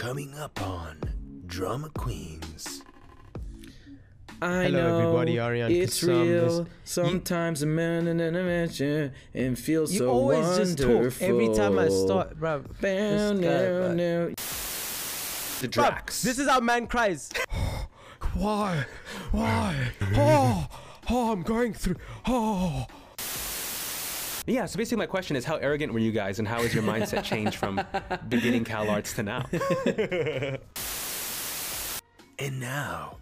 Coming up on Drama Queens. I Hello, know everybody, Ariane it's Kassam real. is- Sometimes a man in an adventure and feels You so always wonderful. just talk every time I start, bro. Bam, This no, no. The Bruv, Drax. This is how man cries. Why? Why? Oh, oh, I'm going through. Oh. Yeah, so basically my question is how arrogant were you guys and how has your mindset changed from beginning Cal Arts to now? and now,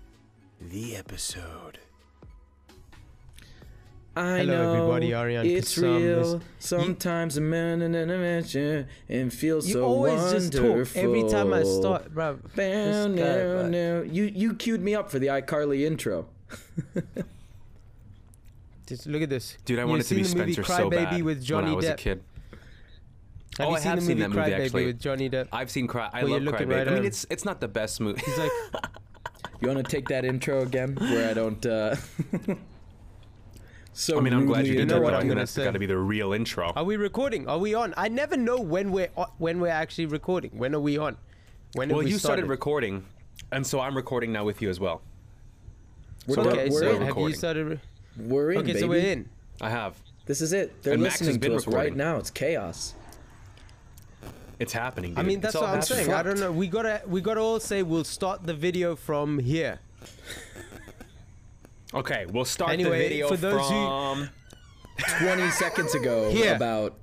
the episode. I Hello, know everybody, Ariane it's Kassam real. is- Sometimes a man in an adventure and feels You so always just wonderful. talk every time I start, bro. Bam, This guy, no, bro. no. You you queued me up for the iCarly intro. Just look at this. Dude, I You've wanted to be seen the movie Spencer Cry so Baby bad with Johnny when I was Depp. a kid. Have Oh, you I seen have the seen movie that Cry movie, Baby actually. with Johnny Depp? I've seen Cry. I Well, you're love Cry looking Baby. right I mean, it's it's not the best movie. He's like, You want to take that intro again, where I don't. uh So I mean, I'm glad you did know that. what but I'm I think gonna that's say. got to be the real intro. are we recording? Are we on? I never know when we're o- when we're actually recording. When are we on? When Well, we you started started recording, and so I'm recording now with you as well. We're, So Okay, we're so in. have you recording. started? Re- We're in, okay, baby. so we're in. I have. This is it. They're And Max listening to us right now. It's chaos. It's happening. I mean, that's It's what I'm happening. saying. I don't know. We gotta we gotta all say we'll start the video from here. Okay, we'll start Anyway, the video for those who- from. 20 seconds ago Here. about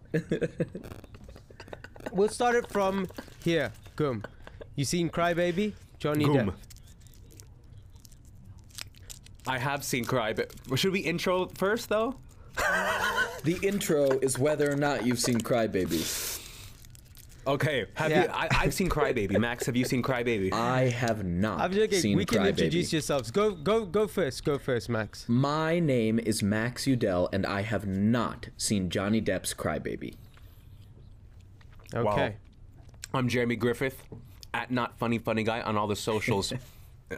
We'll start it from here. Goom. You seen Cry Baby? Johnny Goom. Depp. I have seen Cry, but should we intro first though? the intro is whether or not you've seen Crybaby. Okay, have Yeah. you? I, I've seen Cry Baby. Max, have you seen Cry Baby? I have not I'm joking. seen We can Crybaby. introduce yourselves. Go go go first. Go first, Max. My name is Max Udell, and I have not seen Johnny Depp's Crybaby. Okay. I'm Jeremy Griffith, at Not Funny Funny Guy on all the socials.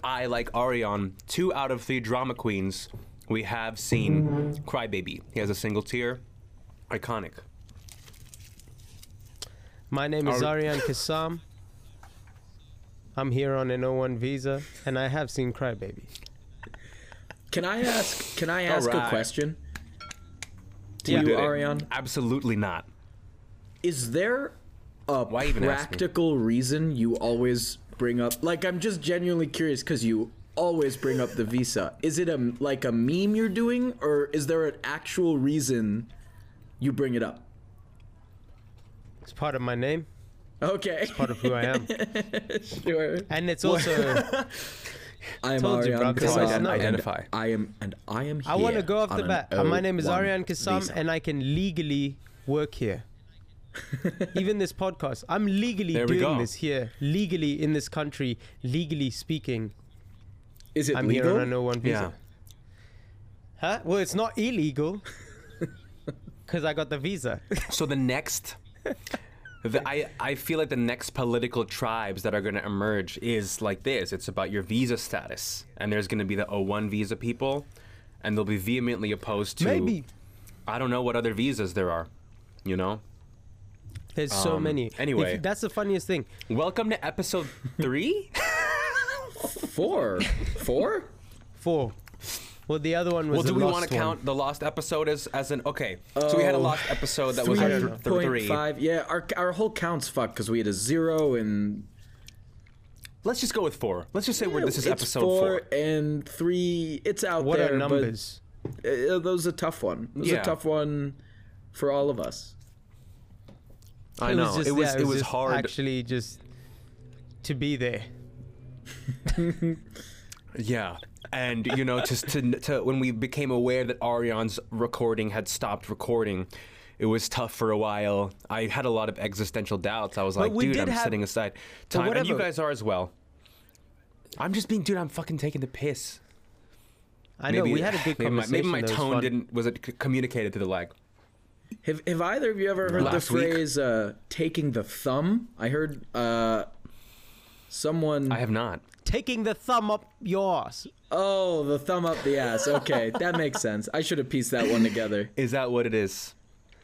I, like Ariane, two out of three drama queens, we have seen Crybaby. He has a single tear. Iconic. My name is Are- Ariane Kassam. I'm here on an O1 visa, and I have seen Crybaby. Can I ask? Can I ask a question? To Yeah. you, Did. Ariane, Absolutely not. is there a Why even ask me? practical reason you always bring up? Like, I'm just genuinely curious because you always bring up the visa. Is it a like a meme you're doing, or is there an actual reason you bring it up? It's part of my name, Okay, It's part of who I am, sure. and it's also. I am Told you, Ariane Kassam, I and identify. I am, and I am. Here I want to go off the bat. My name is O1 Ariane Kassam, and I can legally work here. Even this podcast, I'm legally There doing this here, legally in this country, legally speaking. is it I'm legal? here on a no one visa. Yeah. Huh? Well, it's not illegal because I got the visa. So the next, the, I I feel like the next political tribes that are going to emerge is like this. It's about your visa status, and there's going to be the O1 visa people, and they'll be vehemently opposed to. Maybe I don't know what other visas there are. You know. There's so Um, many. anyway. If- that's the funniest thing. Welcome to episode three. Four, four. Four. Well, the other one was well, do the we lost want to one. count the lost episode as as an okay? so we had a Oh. lost episode that was Three our th- point three. five. Yeah, our our whole count's fucked because we had a zero and Let's just go with four. Let's just say we're, this is it's episode four, four. and three. It's out What there, What are numbers? but uh, that was a tough one. It was Yeah. a tough one for all of us. I it know was just, it was yeah, it was just hard. actually just to be there. Yeah. And you know, just to, to when we became aware that Ariane's recording had stopped recording, it was tough for a while. I had a lot of existential doubts. I was like, we dude, I'm have- setting aside But time, and you guys are as well. I'm just being, dude. I'm fucking taking the piss. I know we had a good maybe my, conversation. maybe my that was tone fun. didn't was it c- communicated to the lag. Have Have either of you ever heard Last the phrase uh, "taking the thumb"? I heard uh, someone. I have not. taking the thumb up your ass. Oh, the thumb up the ass. Okay, that makes sense. I should have pieced that one together. Is that what it is?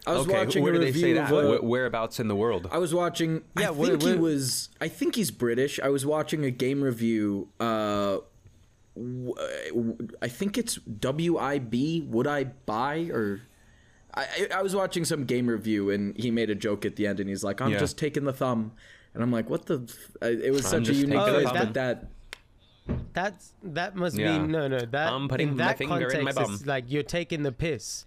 I was okay, watching where a do they say review that? of a- Whereabouts in the world? I was watching. Yeah, I where- think he was. I think he's British. I was watching a game review. Uh, w- w- I think it's W I B. Would I buy or? I, I I was watching some game review and he made a joke at the end and he's like, "I'm Yeah. just taking the thumb," and I'm like, "What the?" F-? I- It was such a unique taking the phrase, thumb. but that That's that must Yeah. be no no that I'm putting in my that finger in my context it's like you're taking the piss.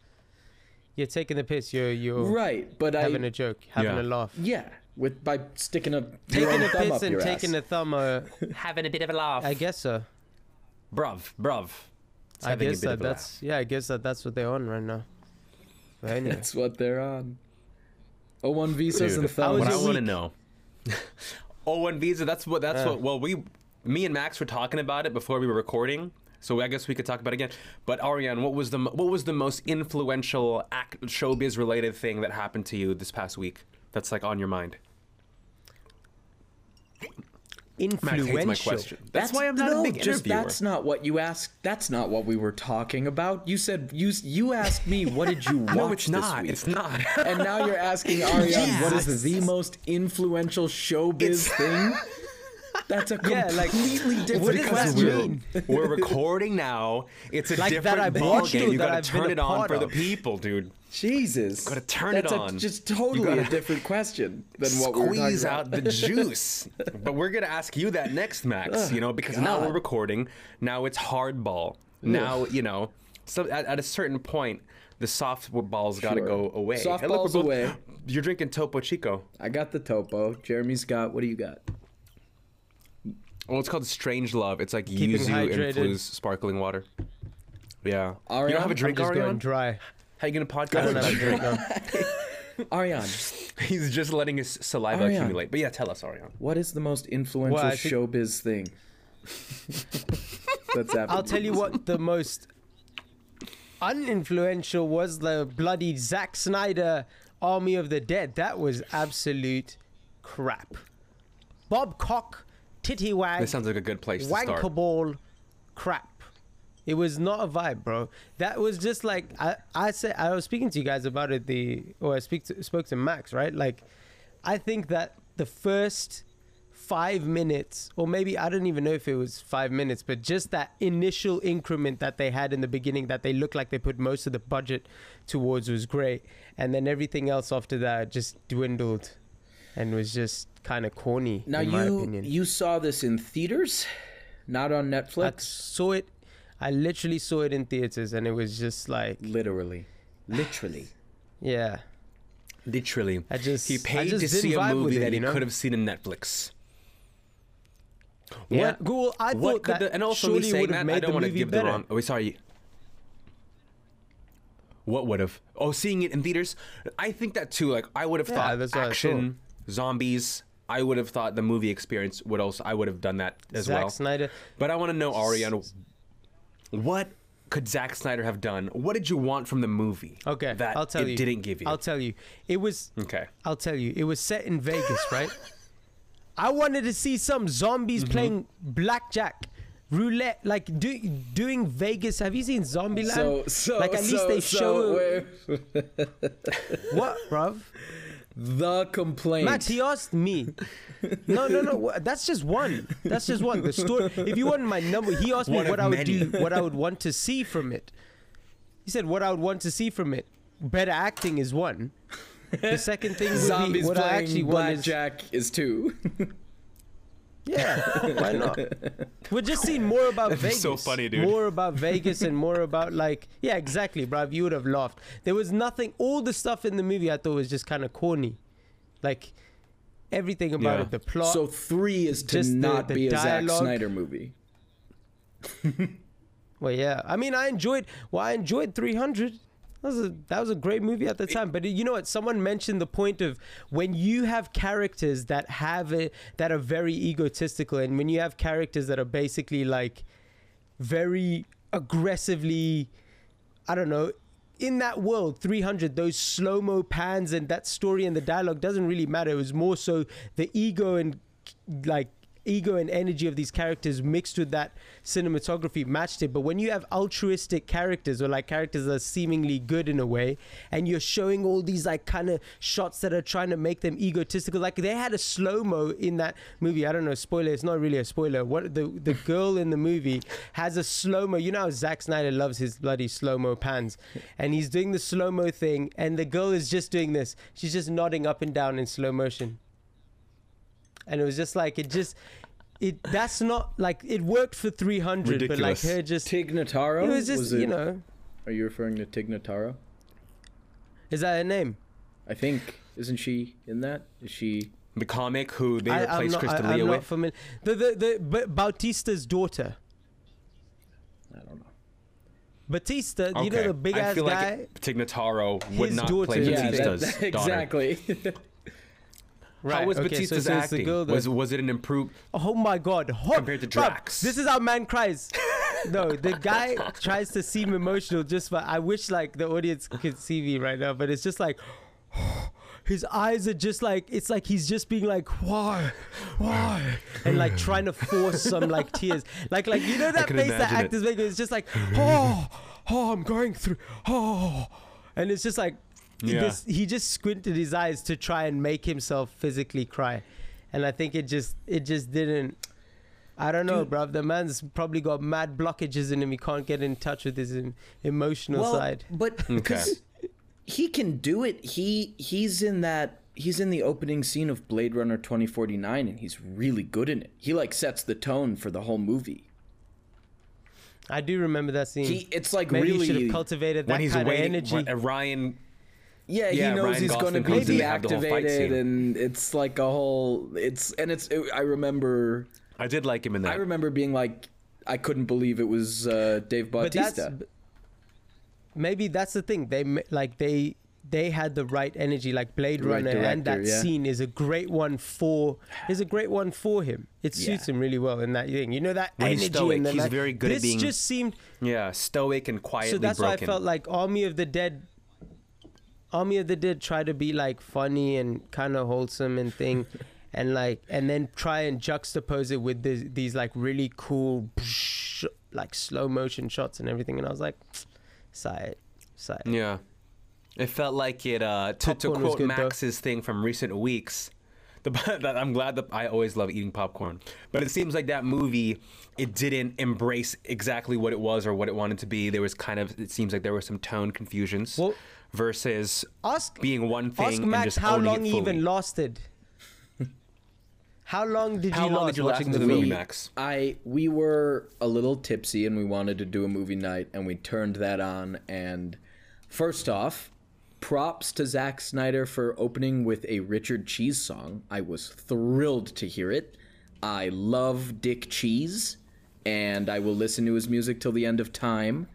You're taking the piss. You're you're right, but having I a joke, having Yeah. a laugh, yeah, with by sticking a taking a piss and taking ass. a thumb. Uh, Having a bit of a laugh. I guess so. bruv, bruv. It's I guess that of laugh. that's yeah. I guess that that's what they're on right now. But anyway, That's what they're on. O1 visas Dude, and thumbs. what was I want to know. oh, one visa. That's what. That's Uh. what. Well, we, me and Max were talking about it before we were recording. So I guess we could talk about it again. But Ariane, what was the what was the most influential act, showbiz related thing that happened to you this past week? That's like on your mind. Max influential. hates my question. That's, why I'm not no, a big just interviewer. that's not what you asked. That's not what we were talking about. You said you you asked me what did you watch no, it's this not. week? It's not. and now you're asking Ariane what is the most influential showbiz It's- thing? That's a Yeah, like, completely what different does that question. mean? We're recording now. It's a Like that different I ball game. You that gotta I've turn it on for the people, dude. Jesus, Gotta turn it That's a- on. just You totally gotta a different question than what we were talking squeeze out the juice. but we're gonna ask you that next, Max. Oh, you know, because now we're recording. Now it's hardball. Now you know. So at, at a certain point, the soft balls got to Sure. go away. Soft Hey, look, both- away. You're drinking Topo Chico. I got the topo. Jeremy's got. What do you got? Well, it's called Strange Love. It's like Keeping yuzu hydrated. infused sparkling water. Yeah. you don't have a I'm drink, I'm just going Ariane? dry. How you gonna I podcast? don't have a drink now. Ariane, He's just letting his saliva Ariane. accumulate. But yeah, tell us, Ariane. what is the most influential Well, think- showbiz thing that's happened? I'll tell you what the most uninfluential was the bloody Zack Snyder Army of the Dead. That was absolute crap. Bob Cock, titty wag, This sounds like a good place to start. wanker crap. It was not a vibe, bro. That was just like I, I said. I was speaking to you guys about it. The or I speak to, spoke to Max, right? Like, I think that the first five minutes, or maybe I don't even know if it was five minutes, but just that initial increment that they had in the beginning, that they looked like they put most of the budget towards, was great. And then everything else after that just dwindled, and was just kind of corny. now in my you opinion. you saw this in theaters, not on Netflix. I saw it. I literally saw it in theaters, and it was just like, Literally, literally. yeah. Literally. I just- he paid just to see a movie it, that he you know? could have seen in Netflix. Yeah, What- cool. I what thought that the, and also surely me saying would have that I don't want to give better. the wrong. Oh, sorry. What would have? Oh, seeing it in theaters. I think that too. Like I would have Yeah, thought action, zombies. I would have thought the movie experience would also. I would have done that as Zack well. Snyder. But I want to know, Ariana, what could Zack Snyder have done? What did you want from the movie? Okay, that I'll tell it you. didn't give you. I'll tell you. It was. okay. I'll tell you. It was set in Vegas, right? I wanted to see some zombies Mm-hmm. playing blackjack, roulette, like do, doing Vegas. Have you seen Zombieland? So so like at least they so, show where- what, bruv? The complaint. Max, he asked me. No, no, no. That's just one. That's just one. The story. If you want my number, he asked me One what of I would many. do, what I would want to see from it. He said what I would want to see from it. Better acting is one. The second thing would be Zombies what I playing actually want is blackjack is two. yeah. Why not? We're just seeing more about That'd be Vegas. so funny, dude. More about Vegas and more about like yeah, exactly, bruv. You would have laughed. There was nothing. All the stuff in the movie I thought was just kind of corny, like everything about Yeah. it. The plot. so three is to Just the- not the be a Zack. Snyder movie. Well, yeah. I mean, I enjoyed. Well, I enjoyed 300. That was a that was a great movie at the time. But you know what? Someone mentioned the point of when you have characters that have it that are very egotistical, and when you have characters that are basically like very aggressively, I don't know. In that world, 300, those slow mo pans and that story and the dialogue doesn't really matter. It was more so the ego and like ego and energy of these characters mixed with that cinematography matched it. But when you have altruistic characters or like characters that are seemingly good in a way, and you're showing all these like kind of shots that are trying to make them egotistical, like they had a slow mo in that movie. I don't know, spoiler. It's not really a spoiler. What the the girl in the movie has a slow mo. You know how Zack Snyder loves his bloody slow mo pans, and he's doing the slow mo thing, and the girl is just doing this. She's just nodding up and down in slow motion and it was just like it just it that's not like it worked for 300 but like Ridiculous. her just Tig Notaro? it was just it, you know Are you referring to Tig Notaro? is that her name I think isn't she in that? Is she? The comic who they I, I'm replaced not, I, Chris D'Elia I'm not with. familiar the the, the Ba- Bautista's daughter I don't know. Batista you know the big I ass feel guy like Tig Notaro would not daughter- play Yeah, that- Batista's that- daughter. exactly. right How was okay, Batista's so, so it's the acting? girl that- was was it an improved? Oh my god. Ho- Compared to Bruv, Drax. this is how man cries. no, the guy tries to seem emotional just but I wish like the audience could see me right now, but it's just like his eyes are just like it's like he's just being like why why and like trying to force some like tears like like you know that face that imagine it. actors make it's just like oh oh i'm going through oh and it's just like Yeah. this, he just squinted his eyes to try and make himself physically cry and i think it just it just didn't I don't know, bruv. The man's probably got mad blockages in him. He can't get in touch with his em- emotional well, side. but because he can do it. He he's in that. He's in the opening scene of Blade Runner 2049, and he's really good in it. He like sets the tone for the whole movie. I do remember that scene. He it's like Maybe really he should have cultivated that When he's kind waiting, of energy. when, uh, Ryan. Yeah, Yeah, he knows Ryan he's going to be comes in to have the whole fight deactivated, and it's like a whole. It's and it's. I remember. I did like him in that. I remember being like, I couldn't believe it was uh, Dave but that's Bautista. maybe that's the thing. They ma- like they they had the right energy. Like Blade The right Runner and that yeah. scene is a great one for is a great one for him. It Yeah. suits him really well in that thing. You know that When he's energy stoic, and then he's like, very good at this being just seemed yeah, stoic and quietly so that's why I felt like Army of the Dead. Army of the Dead try to be like funny and kind of wholesome and thing, and like and then try and juxtapose it with this, these like really cool, like slow motion shots and everything. And I was like, sigh, sigh. Yeah. It felt like it, uh, to, to quote good, though. Max's thing from recent weeks, the, that I'm glad that I always love eating popcorn. But it seems like that movie, it didn't embrace exactly what it was or what it wanted to be. There was kind of, it seems like there were some tone confusions Well- versus Ask being one thing ask and Max just how owning long it he even lasted. how long did How you long last did you last watching the the movie, movie? Max? I we were a little tipsy and we wanted to do a movie night and we turned that on and first off, props to Zack Snyder for opening with a Richard Cheese song. I was thrilled to hear it. I love Dick Cheese and I will listen to his music till the end of time.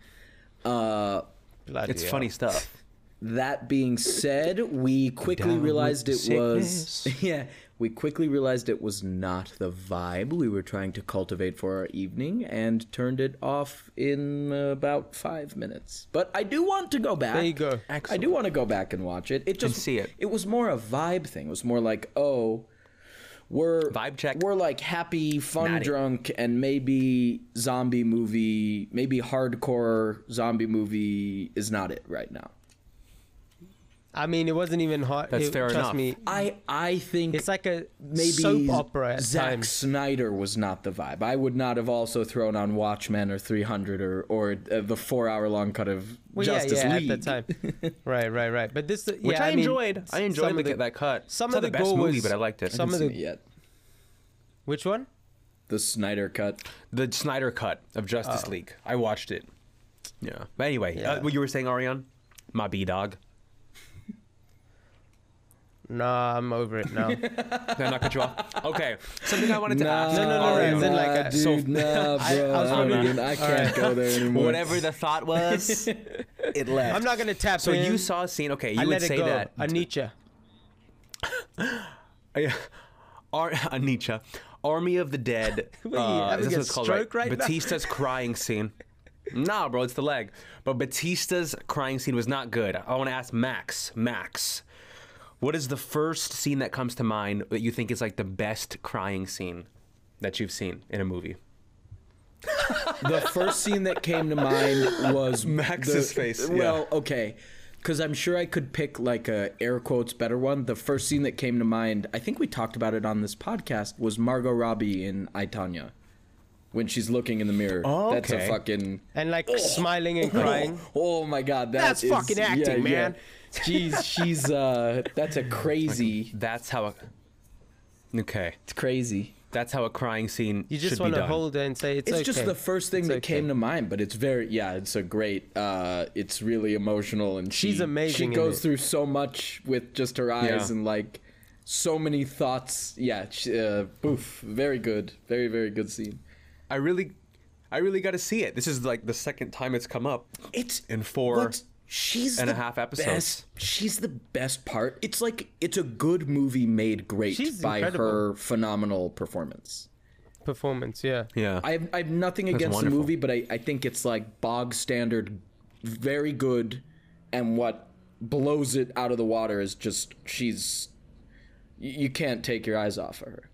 Uh It's hell. funny stuff. That being said, we quickly Down realized it was yeah, we quickly realized it was not the vibe we were trying to cultivate for our evening and turned it off in about 5 minutes. But I do want to go back. There you go. I do want to go back and watch it. It just see it. It was more a vibe thing. It was more like, "Oh, we're Vibe check. We're like happy, fun, drunk, and maybe zombie movie, maybe hardcore zombie movie is not it right now." I mean, it wasn't even hot. That's it, fair trust enough. me. I I think It's like a maybe soap opera at Zack times. Snyder was not the vibe. I would not have also thrown on Watchmen or 300 or or uh, the four hour long cut of Well, Justice yeah, yeah, League. at the time. right, right, right. But this, Which yeah, I, mean, enjoyed. I enjoyed some the, the- that cut. some it's of the the best movie, was- but I liked it. Some haven't of seen the- it yet. Which one? The Snyder cut. The Snyder cut of Justice Oh. League. I watched it. Yeah. But anyway, Yeah. uh, what you were saying, Ariane? My B dog. Nah, I'm over it now. Did I not cut you off? Okay. Something I wanted to ask. No, no, no, Ariane. as in like a- dude, so- nah, bro. I- I was I, wondering- mean, I can't go there anymore. Whatever the thought was, it left. I'm not gonna tap So in. you saw a scene. Okay, you I would let it say go. that. Anisha. Ar- Anisha, Army of the Dead. What, you uh, is this a what it's called, stroke right now? Batista's crying scene. Nah, bro, it's the leg. But Batista's crying scene was not good. I want to ask Max. Max, what is the first scene that comes to mind that you think is like the best crying scene that you've seen in a movie? the first scene that came to mind was Max's the- face, yeah. Well, okay, because I'm sure I could pick like a air quotes better one. The first scene that came to mind, I think we talked about it on this podcast, was Margot Robbie in I Tonya, when she's looking in the mirror. Oh, That's a fucking. and like smiling and oh, crying. Oh, my god, that That's is- fucking acting, yeah, yeah. Man. She's she's uh, that's a crazy. That's how. A, okay, It's crazy. that's how a crying scene You should just be want to done. hold her and say it's, It's okay. just the first thing It's that okay. came to mind, but it's very yeah, it's a great uh it's really emotional and She's she, amazing She goes it. through so much with just her eyes Yeah. and like so many thoughts. Yeah, she, uh oof, very good. Very very good scene. I really, I really got to see it. This is like the second time it's come up. It's In four what's- she's and a the half episodes. Best, she's the best part. It's like it's a good movie made great She's by incredible. her phenomenal performance. performance. Yeah. Yeah. I have, I have nothing That's against wonderful. the movie, but I, I think it's like bog standard, very good, and what blows it out of the water is just she's. You can't take your eyes off of her.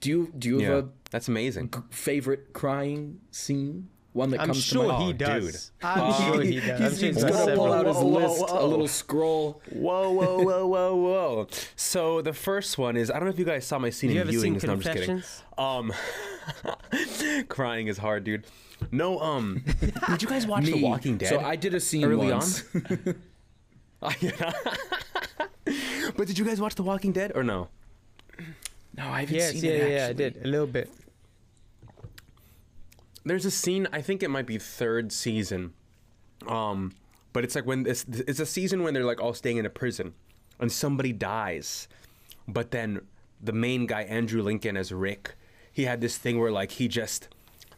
Do you do you have a That's amazing. a favorite crying scene? One that I'm comes sure to mind. he Oh, does. dude. I'm sure he does. I'm He's, sure he's he's got gonna pull out his Whoa, whoa, list, a little scroll. Whoa, whoa, whoa, whoa, whoa. So the first one is I don't know if you guys saw my scene You in ever seen viewings. No, I'm just kidding. Confessions? Um, crying is hard, dude. No, um, did you guys watch The Walking Dead? So I did a scene early once. on. Yeah. but did you guys watch The Walking Dead or no? no, I haven't Yes, seen yeah, it. yeah, I did a little bit. There's a scene. I think it might be third season. Um, but it's like when it's it's a season when they're like all staying in a prison, and somebody dies, but then the main guy Andrew Lincoln as Rick, he had this thing where like he just,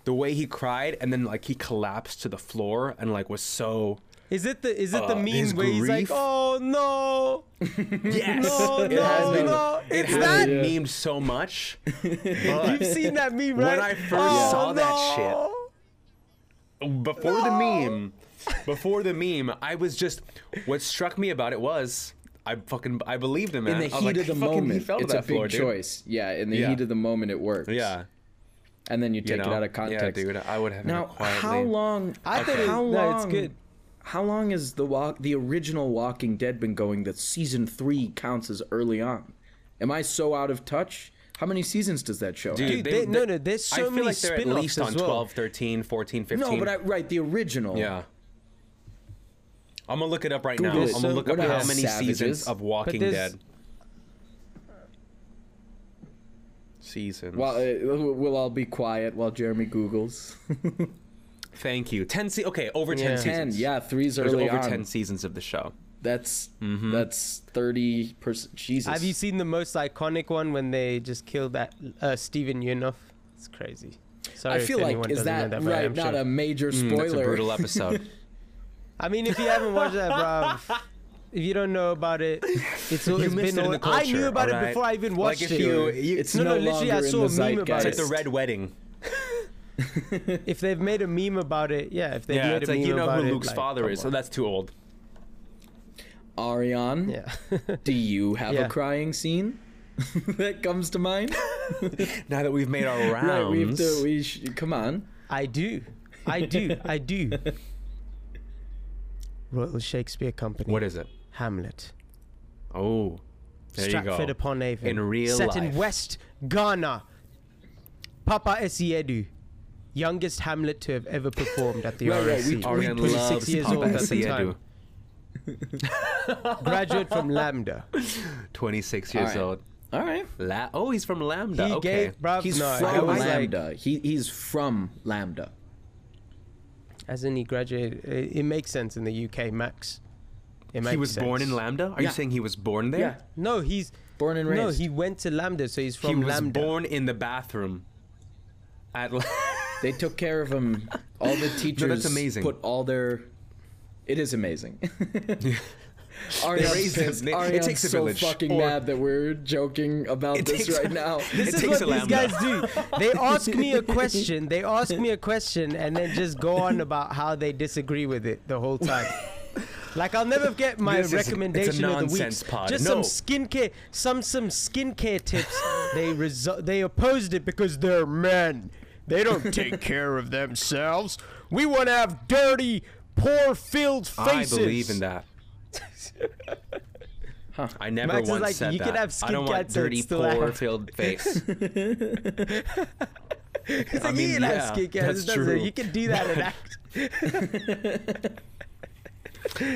the way he cried and then like he collapsed to the floor and like was so. Is it the is it the Uh, meme his where he's like, oh no, Yes, no, it no, has been. no, It it's has that? been memed so much. You've seen that meme, right? When? I first oh, saw that shit, before the meme, before the meme, I was just what struck me about it was I fucking I believed him, man. In the I was heat like, of the moment, fell it's a that big floor, dude. choice. Yeah, in the Yeah. heat of the moment, it works. Yeah, and then you you take know? it out of context. Yeah, dude, I would have Now, quietly. how long? I thought it was, how long? no, it's good. How long has the walk, the original Walking Dead been going? That season three counts as early on. Am I so out of touch? How many seasons does that show? have? Dude, they- no, no, there's so I feel many like they're at spin-offs least as on well. 12, 13, 14, 15. no, but I, right, the original. yeah. I'm gonna look it up right Google now. it. I'm gonna So- look up What how else, many savages? seasons of Walking there's- Dead. Seasons. Well, uh, we'll all be quiet while Jeremy Googles. Thank you. Ten. Se- okay, over ten Yeah. seasons. ten, yeah, three's There's early over on. ten seasons of the show. That's Mm-hmm. that's thirty percent. Jesus. Have you seen the most iconic one when they just killed that uh, Steven Yeunov? It's crazy. Sorry I if feel like is doesn't that, right? Not sure. a major Mm, spoiler. that's a brutal episode. I mean, if you haven't watched that, bruv, if you don't know about it, it's, all, You it's missed been. it in all- the I knew culture, about it before I even watched like if it. you, you it's No, no, no, literally, I saw a meme about it. it's like the red wedding. if they've made a meme about it, yeah. If they've Yeah, made it's a like meme you know about who Luke's like, father come is, so that's too old. Ariane, Yeah. do you have Yeah. a crying scene that comes to mind? Now that we've made our rounds, right, we have to. We sh- come on. I do. I do. I do. Royal Shakespeare Company. what is it? Hamlet. Oh, there you Stratford go. upon Avon. In real Set life. in West Ghana. Papa Essiedu. Youngest Hamlet to have ever performed at the Right, right, we- RSC. we- Arian 26 years old at the time. Graduate from LAMDA. 26 years All right. old. All right. La- oh, he's from LAMDA. He okay. gave, bruv, He's no, from was like, LAMDA. he he's from LAMDA. as in he graduated, it, it makes sense in the UK, Max. It makes he was born in LAMDA. Are Yeah. you saying he was born there? Yeah. No, he's Born and raised. no, he went to LAMDA, so he's from LAMDA. he was LAMDA. born in the bathroom. At La- They took care of him. All the teachers amazing. put all their. It is amazing. Ariane's raised pissed. It- it takes a so village. fuking Or- mad that we're joking about this takes right now. This It is takes what a these guys do. They ask me a question. They ask me a question and then just go on about how they disagree with it the whole time. Like I'll never get my This is- it's a recommendation of the week. pod. Just No. some skincare, some some skincare tips, they resu- they opposed it because they're men. They don't take care of themselves. We want to have dirty, poor-filled faces. I believe in that. I never Max once like, said you that. can have I don't want dirty, it's still out. poor-filled face. It's I mean, you can have yeah, skin cancer, that's doesn't it? true. You can do that and act.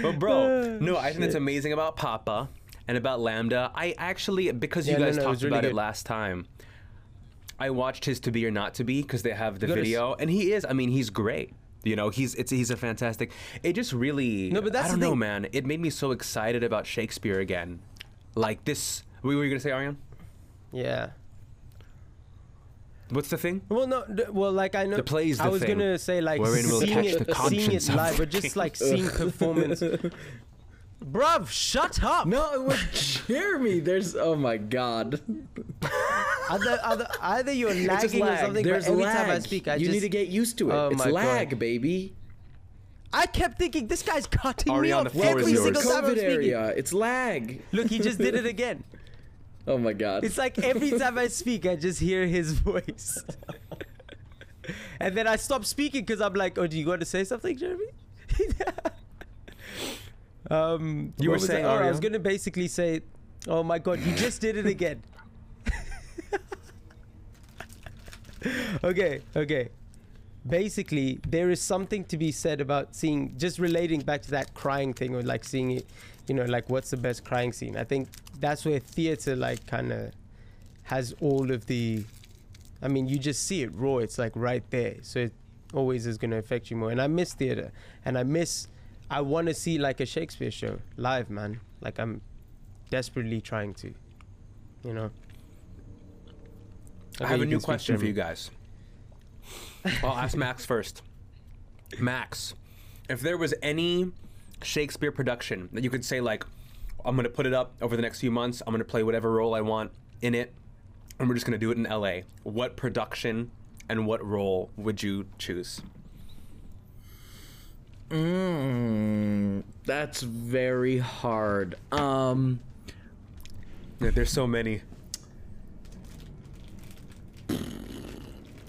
But bro, no, I think that's amazing about Papa and about LAMDA. I actually, because you Yeah, no, guys no, it talked was really about it last time, I watched his To Be or Not to Be because they have the s- video, and he is. I mean, he's great. You know, he's it's he's a fantastic. It just really. No, but that's I don't know, thing. man. It made me so excited about Shakespeare again. Like this. What were you gonna say, Ariane? Yeah. What's the thing? Well, no, d- well, like I know. The play's I was thing, gonna say like wherein we'll seeing it, the seeing it live, but just like seeing performance. Bruv, shut up. No, it was Jeremy. There's oh my god. Either, either, either you're lagging or something. There's but every lag. time I speak, I you just need to get used to it. Oh it's lag, God. baby. I kept thinking this guy's cutting me off the floor every yours. single time I'm COVID speaking. area. It's lag. Look, he just did it again. Oh my god. It's like every time I speak, I just hear his voice. and then I stop speaking because I'm like, oh, do you want to say something, Jeremy? um, You what were saying, I? Oh, I was going to basically say, oh my God, you just did it again. okay, okay. Basically, there is something to be said about seeing, just relating back to that crying thing, or like seeing it, you know, like what's the best crying scene. I think that's where theater, like, kind of has all of the. I mean, you just see it raw. It's like right there, so it always is going to affect you more. And I miss theater, and I miss. I want to see like a Shakespeare show live, man. Like I'm desperately trying to, you know. I Okay, have a new question for you guys. I'll ask Max first. Max, if there was any Shakespeare production that you could say like, I'm gonna put it up over the next few months. I'm gonna play whatever role I want in it, and we're just gonna do it in LA. What production and what role would you choose? Mm, that's very hard. Um, Yeah, There's so many.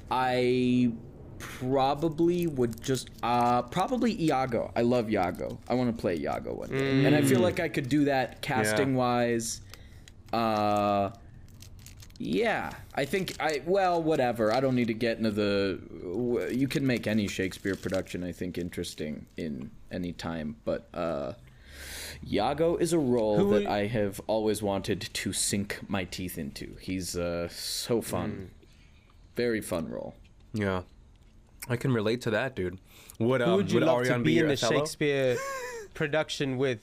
I probably would just uh probably Iago. I love Iago. I want to play Iago one day. And I feel like I could do that casting wise. Uh yeah, I think I well whatever. I don't need to get into the you can make any Shakespeare production I think interesting in any time, but uh Iago is a role Who that are- I have always wanted to sink my teeth into. He's uh so fun. Very fun role. Yeah, I can relate to that, dude. Would um, Who would you love Ariane to be be in the Othello? Shakespeare production with?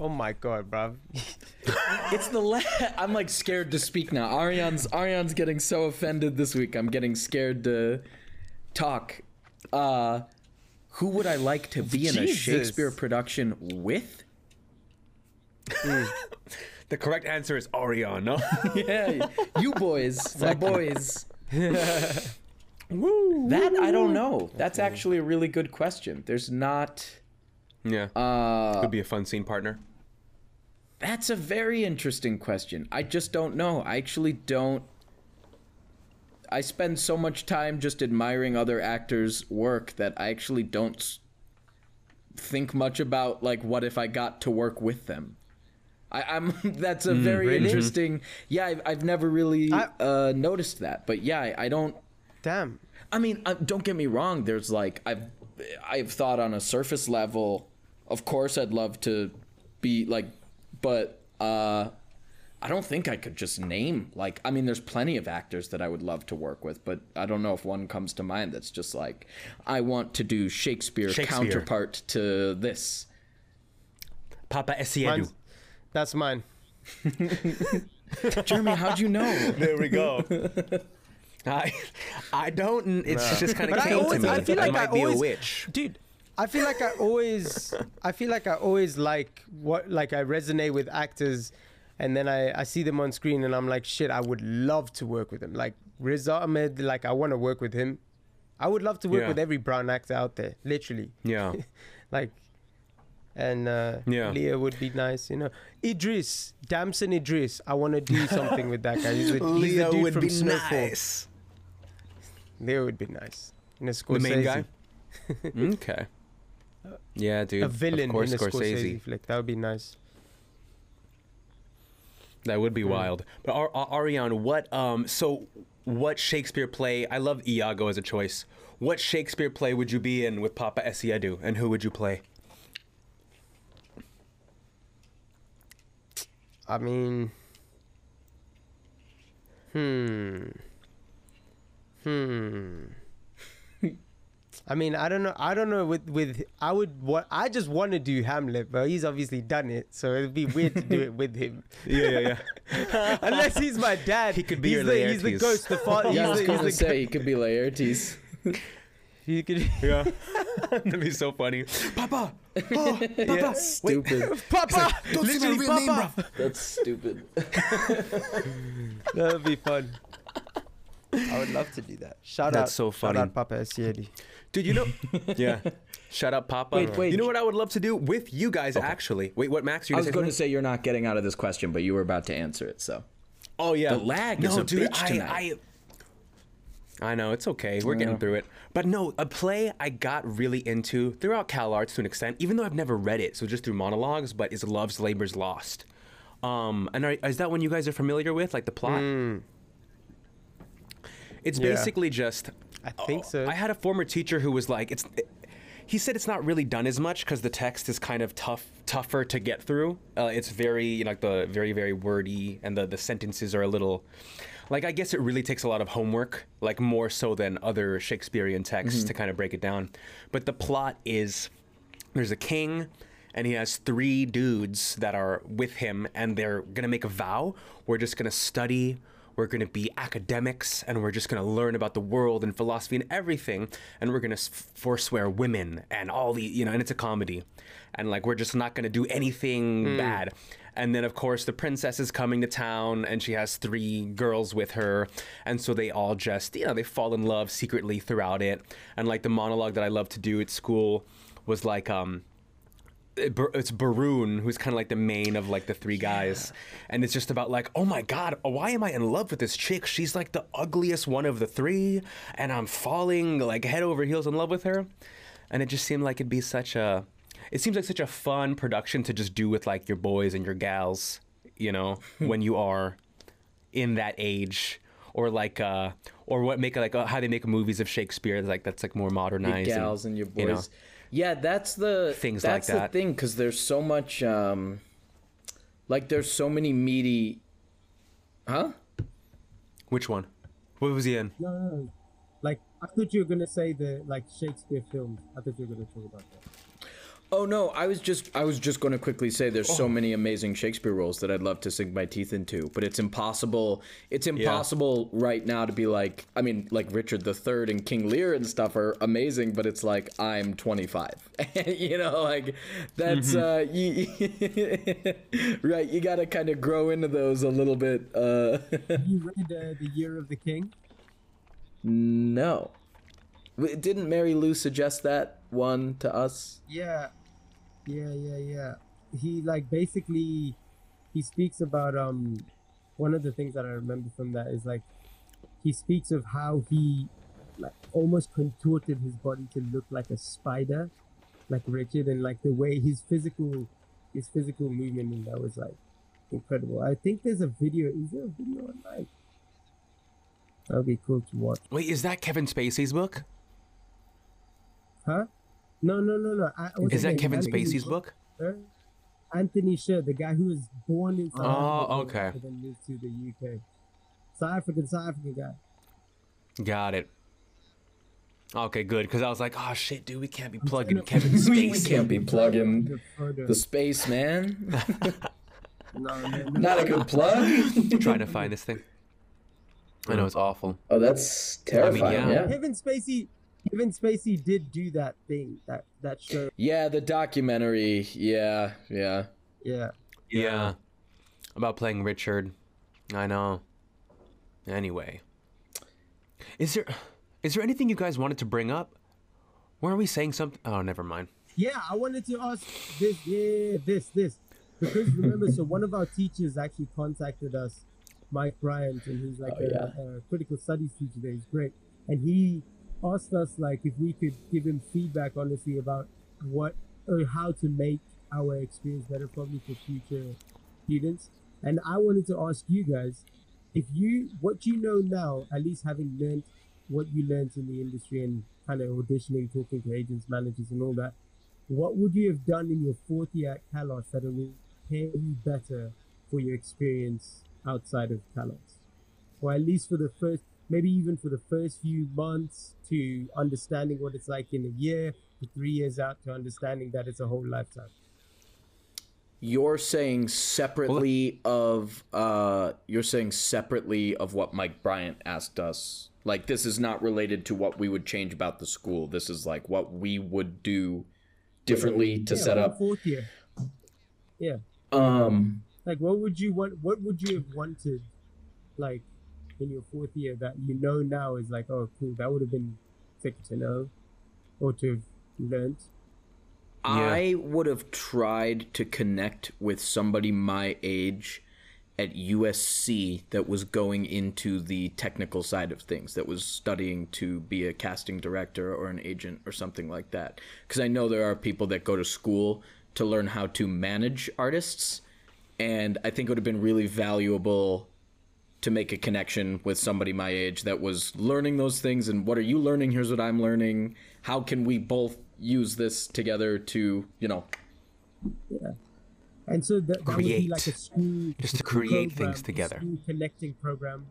Oh my god, bruv. It's the la- I'm like scared to speak now. Ariane's Ariane's getting so offended this week. I'm getting scared to talk. Uh who would I like to be in a Shakespeare production with? The correct answer is Ariane. No? Yeah, you boys, my boys. That I don't know. That's actually a really good question. There's not yeah, uh could be a fun scene partner. That's a very interesting question. I just don't know. I actually don't. I spend so much time just admiring other actors' work that I actually don't think much about like what if I got to work with them. I, I'm. That's a very really? interesting. Yeah, I've, I've never really I- uh, noticed that, but yeah, I, I don't. Damn. I mean, uh, don't get me wrong. There's like I've I've thought on a surface level. Of course, I'd love to be like, but uh, I don't think I could just name like. I mean, there's plenty of actors that I would love to work with, but I don't know if one comes to mind that's just like I want to do Shakespeare, Shakespeare. counterpart to this. Papa Essiedu. Mine's- That's mine. Jeremy, how'd you know? There we go. I, I don't. It's just kind of But I came always, to me. I feel like I, might be always, a witch. dude. I feel like I always, I feel like I always like what, like I resonate with actors, and then I, I see them on screen, and I'm like, shit, I would love to work with them. Like Riz Ahmed, like I want to work with him. I would love to work Yeah. with every brown actor out there, literally. Yeah. like and uh, Yeah. Leah would be nice. You know, Idris, Damson Idris. I want to do something with that guy. He's the, he's the dude from Snowfall. Leo would be nice. You know, The main guy. okay. Yeah, dude. A villain of course, in a Scorsese. Scorsese. flick. That would be nice. That would be wild. But Ar- Ar- Ariane, what um so what Shakespeare play? I love Iago as a choice. What Shakespeare play would you be in with Papa Essiedu, and who would you play? I mean, hmm, hmm. I mean, I don't know. I don't know. With with, I would. What I just want to do Hamlet, but he's obviously done it, so it'd be weird to do it with him. Yeah, yeah, yeah. Unless he's my dad. He could be he's your the, He's the Laertes. ghost. The father. Yeah, I was he's the, gonna he's the, say he could be Laertes. He could. yeah. That'd be so funny. Papa. Oh, Papa. Stupid. Papa. Don't say my Literally, real name, Papa. That's stupid. That would be fun. I would love to do that. Shout That's out. so Shout out Papa Essiedu. Dude, you know. yeah. Shut up, Papa. Wait, wait. You know what I would love to do with you guys, actually? Wait, what, Max? You I gonna was say going to say you're not getting out of this question, but you were about to answer it. So Oh yeah. The lag is a dude, bitch I, tonight. I, I know it's okay. We're getting through it. But no, a play I got really into throughout Cal Arts to an extent, even though I've never read it, so just through monologues. But is Love's Labor's Lost. Um, and are, is that one you guys are familiar with, like the plot? It's Yeah. basically just I think so. I had a former teacher who was like, it's. He said it's not really done as much because the text is kind of tough, tougher to get through. Uh, it's very, you know, like the very, very wordy, and the the sentences are a little. Like I guess it really takes a lot of homework, like more so than other Shakespearean texts to kind of break it down. But the plot is, there's a king, and he has three dudes that are with him, and they're gonna make a vow. We're just gonna study we're going to be academics and we're just going to learn about the world and philosophy and everything and we're going to forswear women and all the you know and it's a comedy. And like we're just not going to do anything bad. And then of course the princess is coming to town and she has three girls with her. And so they all just you know they fall in love secretly throughout it. And like the monologue that i love to do at school was like um it's Berowne who's kind of like the main of like the three guys, and it's just about like, oh my god, why am I in love with this chick? She's like the ugliest one of the three, and I'm falling like head over heels in love with her, and it just seemed like it'd be such a, it seems like such a fun production to just do with like your boys and your gals, you know, when you are in that age. Or like, uh, or what make like uh, how they make movies of Shakespeare like that's like more your modernized. gals and your boys. you know. Yeah, that's the Things like that's that. the thing because there's so much. um Like there's so many meaty. Huh? Which one? What was he in? No, no, no. Like I thought you were gonna say the like Shakespeare films. I thought you were gonna talk about that. Oh no, I was just I was just going to quickly say there's so many amazing Shakespeare roles that I'd love to sink my teeth into, but it's impossible. It's impossible right now to be like I mean like Richard III and King Lear and stuff are amazing, but it's like I'm 25. you know, like that's uh you, right, you got to kind of grow into those a little bit uh Have you read uh, The Year of the King? no. Didn't Mary Lou suggest that one to us? Yeah, yeah, yeah, yeah. He like basically he speaks about um one of the things that I remember from that is like he speaks of how he like almost contorted his body to look like a spider, like Richard, and like the way his physical his physical movement and that was like incredible. I think there's a video. Is there a video online? That'd be cool to watch. Wait, is that Kevin Spacey's book? Huh? No, no, no, no. I, Is that name? Kevin Anthony Spacey's Sher- book? Anthony Sher, the guy who was born in South Oh, Africa okay. but then moved to the UK. South African, South African guy. Got it. Okay, good. Because I was like, oh shit, dude, we can't be plugging gonna- Kevin We Spacey. can't be plugging The photo. the space, man. no, no, no, Not a good plug. trying to find this thing. I know it's awful. Oh, that's terrifying. yeah. yeah. Kevin Spacey. Kevin Spacey did do that thing, that that show. Yeah, the documentary. Yeah, yeah. Yeah. Yeah. About playing Richard. I know. Anyway. Is there is there anything you guys wanted to bring up? Were we saying something? Oh, never mind. Yeah, I wanted to ask this, yeah, this, this. Because remember, so one of our teachers actually contacted us, Mike Bryant, and he's like Oh, a, yeah. a critical studies teacher there. He's great. And he asked us, like, if we could give him feedback, honestly, about what or how to make our experience better, probably for future students. And I wanted to ask you guys, if you, what you know now, at least having learned what you learned in the industry and kind of auditioning, talking to agents, managers, and all that, what would you have done in your fourth year at Cal Arts that would prepare you better for your experience outside of Cal Arts? Or at least for the first, maybe even for the first few months to understanding what it's like in a year, to three years out to understanding that it's a whole lifetime. You're saying separately of uh you're saying separately of what Mike Bryant asked us. Like this is not related to what we would change about the school. This is like what we would do differently to yeah, set up. fourth year. Yeah. Um Like, what would you want? What would you have wanted, like, in your fourth year that you know now is like, oh, cool, that would have been sick to know, or to have learned. I would have tried to connect with somebody my age at USC that was going into the technical side of things, that was studying to be a casting director or an agent or something like that. Because I know there are people that go to school to learn how to manage artists, and I think it would have been really valuable to make a connection with somebody my age that was learning those things and what are you learning here's what i'm learning how can we both use this together to you know Yeah. And so that, that would be Create. like a school Just to create program, things together. School connecting program.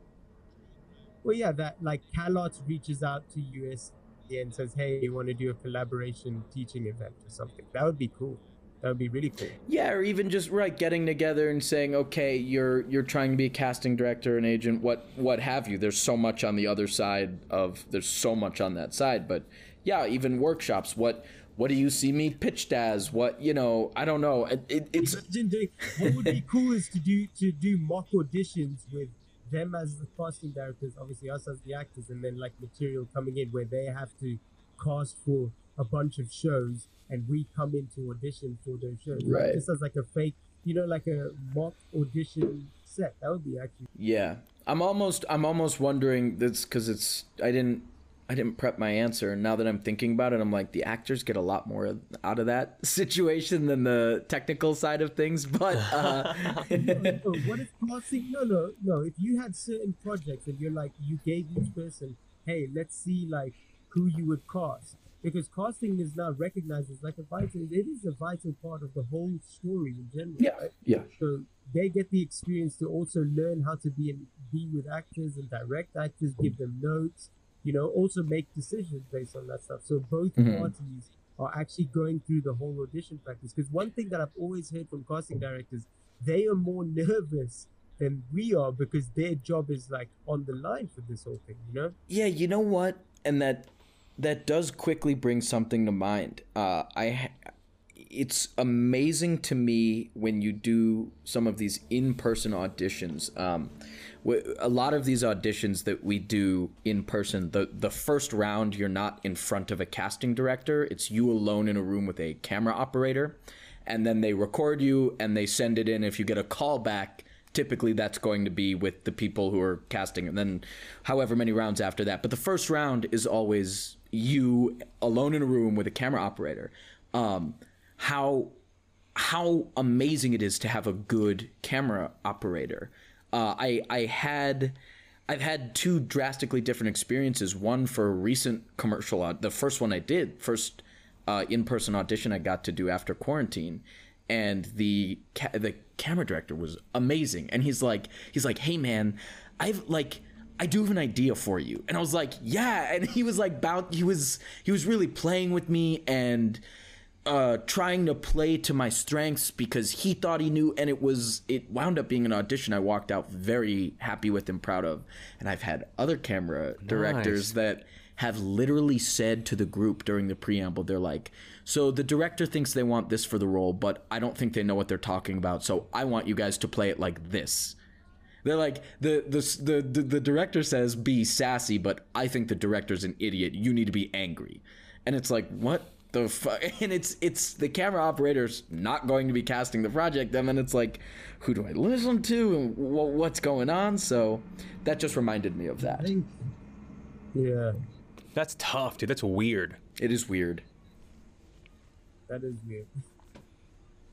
Well, yeah, that like Cal Arts reaches out to US and says, "Hey, you want to do a collaboration teaching event or something?" That would be cool. That would be really cool. yeah or even just right getting together and saying okay you're you're trying to be a casting director an agent what what have you. There's so much on the other side of there's so much on that side but yeah even workshops what what do you see me pitched as? What you know i don't know. It, it, it's Imagine doing what would be cool is to do to do mock auditions with them as the casting directors, obviously us as the actors, and then like material coming in where they have to cast for a bunch of shows and we come in to audition for those shows. Right. Just as like a fake, you know, like a mock audition set. That would be actually Yeah, I'm almost I'm almost wondering this because it's I didn't I didn't prep my answer, and now that I'm thinking about it, I'm like the actors get a lot more out of that situation than the technical side of things. But uh, no, Oh, what if casting? No, no, no. If you had certain projects and you're like, you gave each person, hey, let's see like who you would cast, because casting is now recognized as like a vital. It is a vital part of the whole story in general. yeah, right? yeah, So they get the experience to also learn how to be in, be with actors and direct actors, give them notes, you know, also make decisions based on that stuff. So both Mhm. parties are actually going through the whole audition practice. Because one thing that I've always heard from casting directors, they are more nervous than we are because their job is like on the line for this whole thing, you know? yeah. You know what? And that that does quickly bring something to mind. Uh, I. It's amazing to me when you do some of these in-person auditions. Um, a lot of these auditions that we do in person, the the first round, you're not in front of a casting director. It's you alone in a room with a camera operator, and then they record you and they send it in. If you get a call back, typically that's going to be with the people who are casting, and then however many rounds after that. But the first round is always you alone in a room with a camera operator. Um, how how amazing it is to have a good camera operator. Uh, I I had I've had two drastically different experiences. One for a recent commercial, the first one I did, first uh, in-person audition I got to do after quarantine, and the ca- the camera director was amazing. And he's like he's like, hey man, I've like. I do have an idea for you. And I was like, yeah. And he was like, about, he was, he was really playing with me and, uh, trying to play to my strengths because he thought he knew, and it was it wound up being an audition I walked out very happy with and proud of. And I've had other camera directors that have literally said to the group during the preamble, they're like, "So the director thinks they want this for the role, but I don't think they know what they're talking about. So I want you guys to play it like this." They're like the, the the the the director says be sassy, but I think the director's an idiot. You need to be angry, and it's like what the fu-? and it's it's the camera operator's not going to be casting the project and then it's like who do i listen to and wh- what's going on so that just reminded me of that yeah, That's tough, dude. That's weird. it is weird that is weird.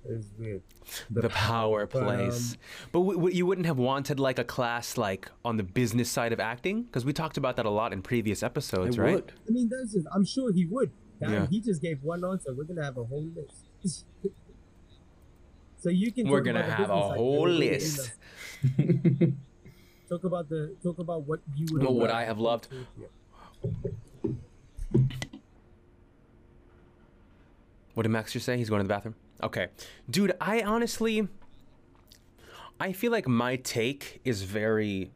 That is weird. The, power but, plays. um, but w- w- you wouldn't have wanted like a class like on the business side of acting because we talked about that a lot in previous episodes, I right? would. I mean, that's just, I'm sure he would. Damn, Yeah. He just gave one answer. We're gonna have a whole list. so you can. We're gonna have a business side, whole but we're gonna list. Talk about the talk about what you would. What would loved I have loved? What did Max just say? He's going to the bathroom. Okay, dude. I honestly, I feel like my take is very.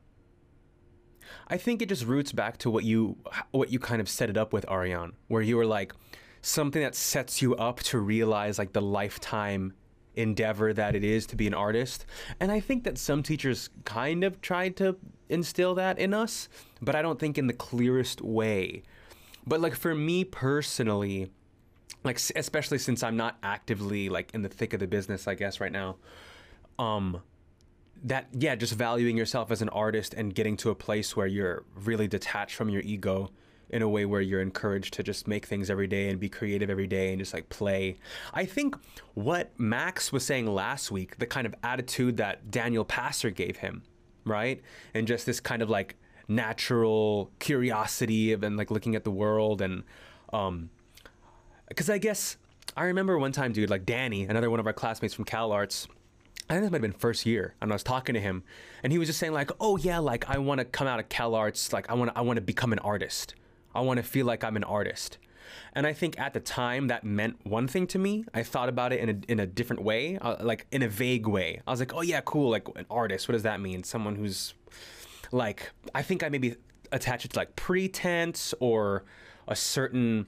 I think it just roots back to what you what you kind of set it up with Ariane, where you were like something that sets you up to realize like the lifetime endeavor that it is to be an artist. And I think that some teachers kind of tried to instill that in us, but I don't think in the clearest way. But like for me personally, like especially since I'm not actively like in the thick of the business, I guess right now. Um that yeah, just valuing yourself as an artist and getting to a place where you're really detached from your ego in a way where you're encouraged to just make things every day and be creative every day and just like play. I think what Max was saying last week, the kind of attitude that Daniel Passer gave him, right? And just this kind of like natural curiosity of and like looking at the world and um because I guess I remember one time, dude, like Danny, another one of our classmates from Cal Arts. I think this might have been first year, and I was talking to him, and he was just saying like, "Oh yeah, like I want to come out of Cal Arts, like I want I want to become an artist. I want to feel like I'm an artist." And I think at the time that meant one thing to me. I thought about it in a in a different way, uh, like in a vague way. I was like, "Oh yeah, cool, like an artist. What does that mean? Someone who's like I think I maybe attach it to like pretense or a certain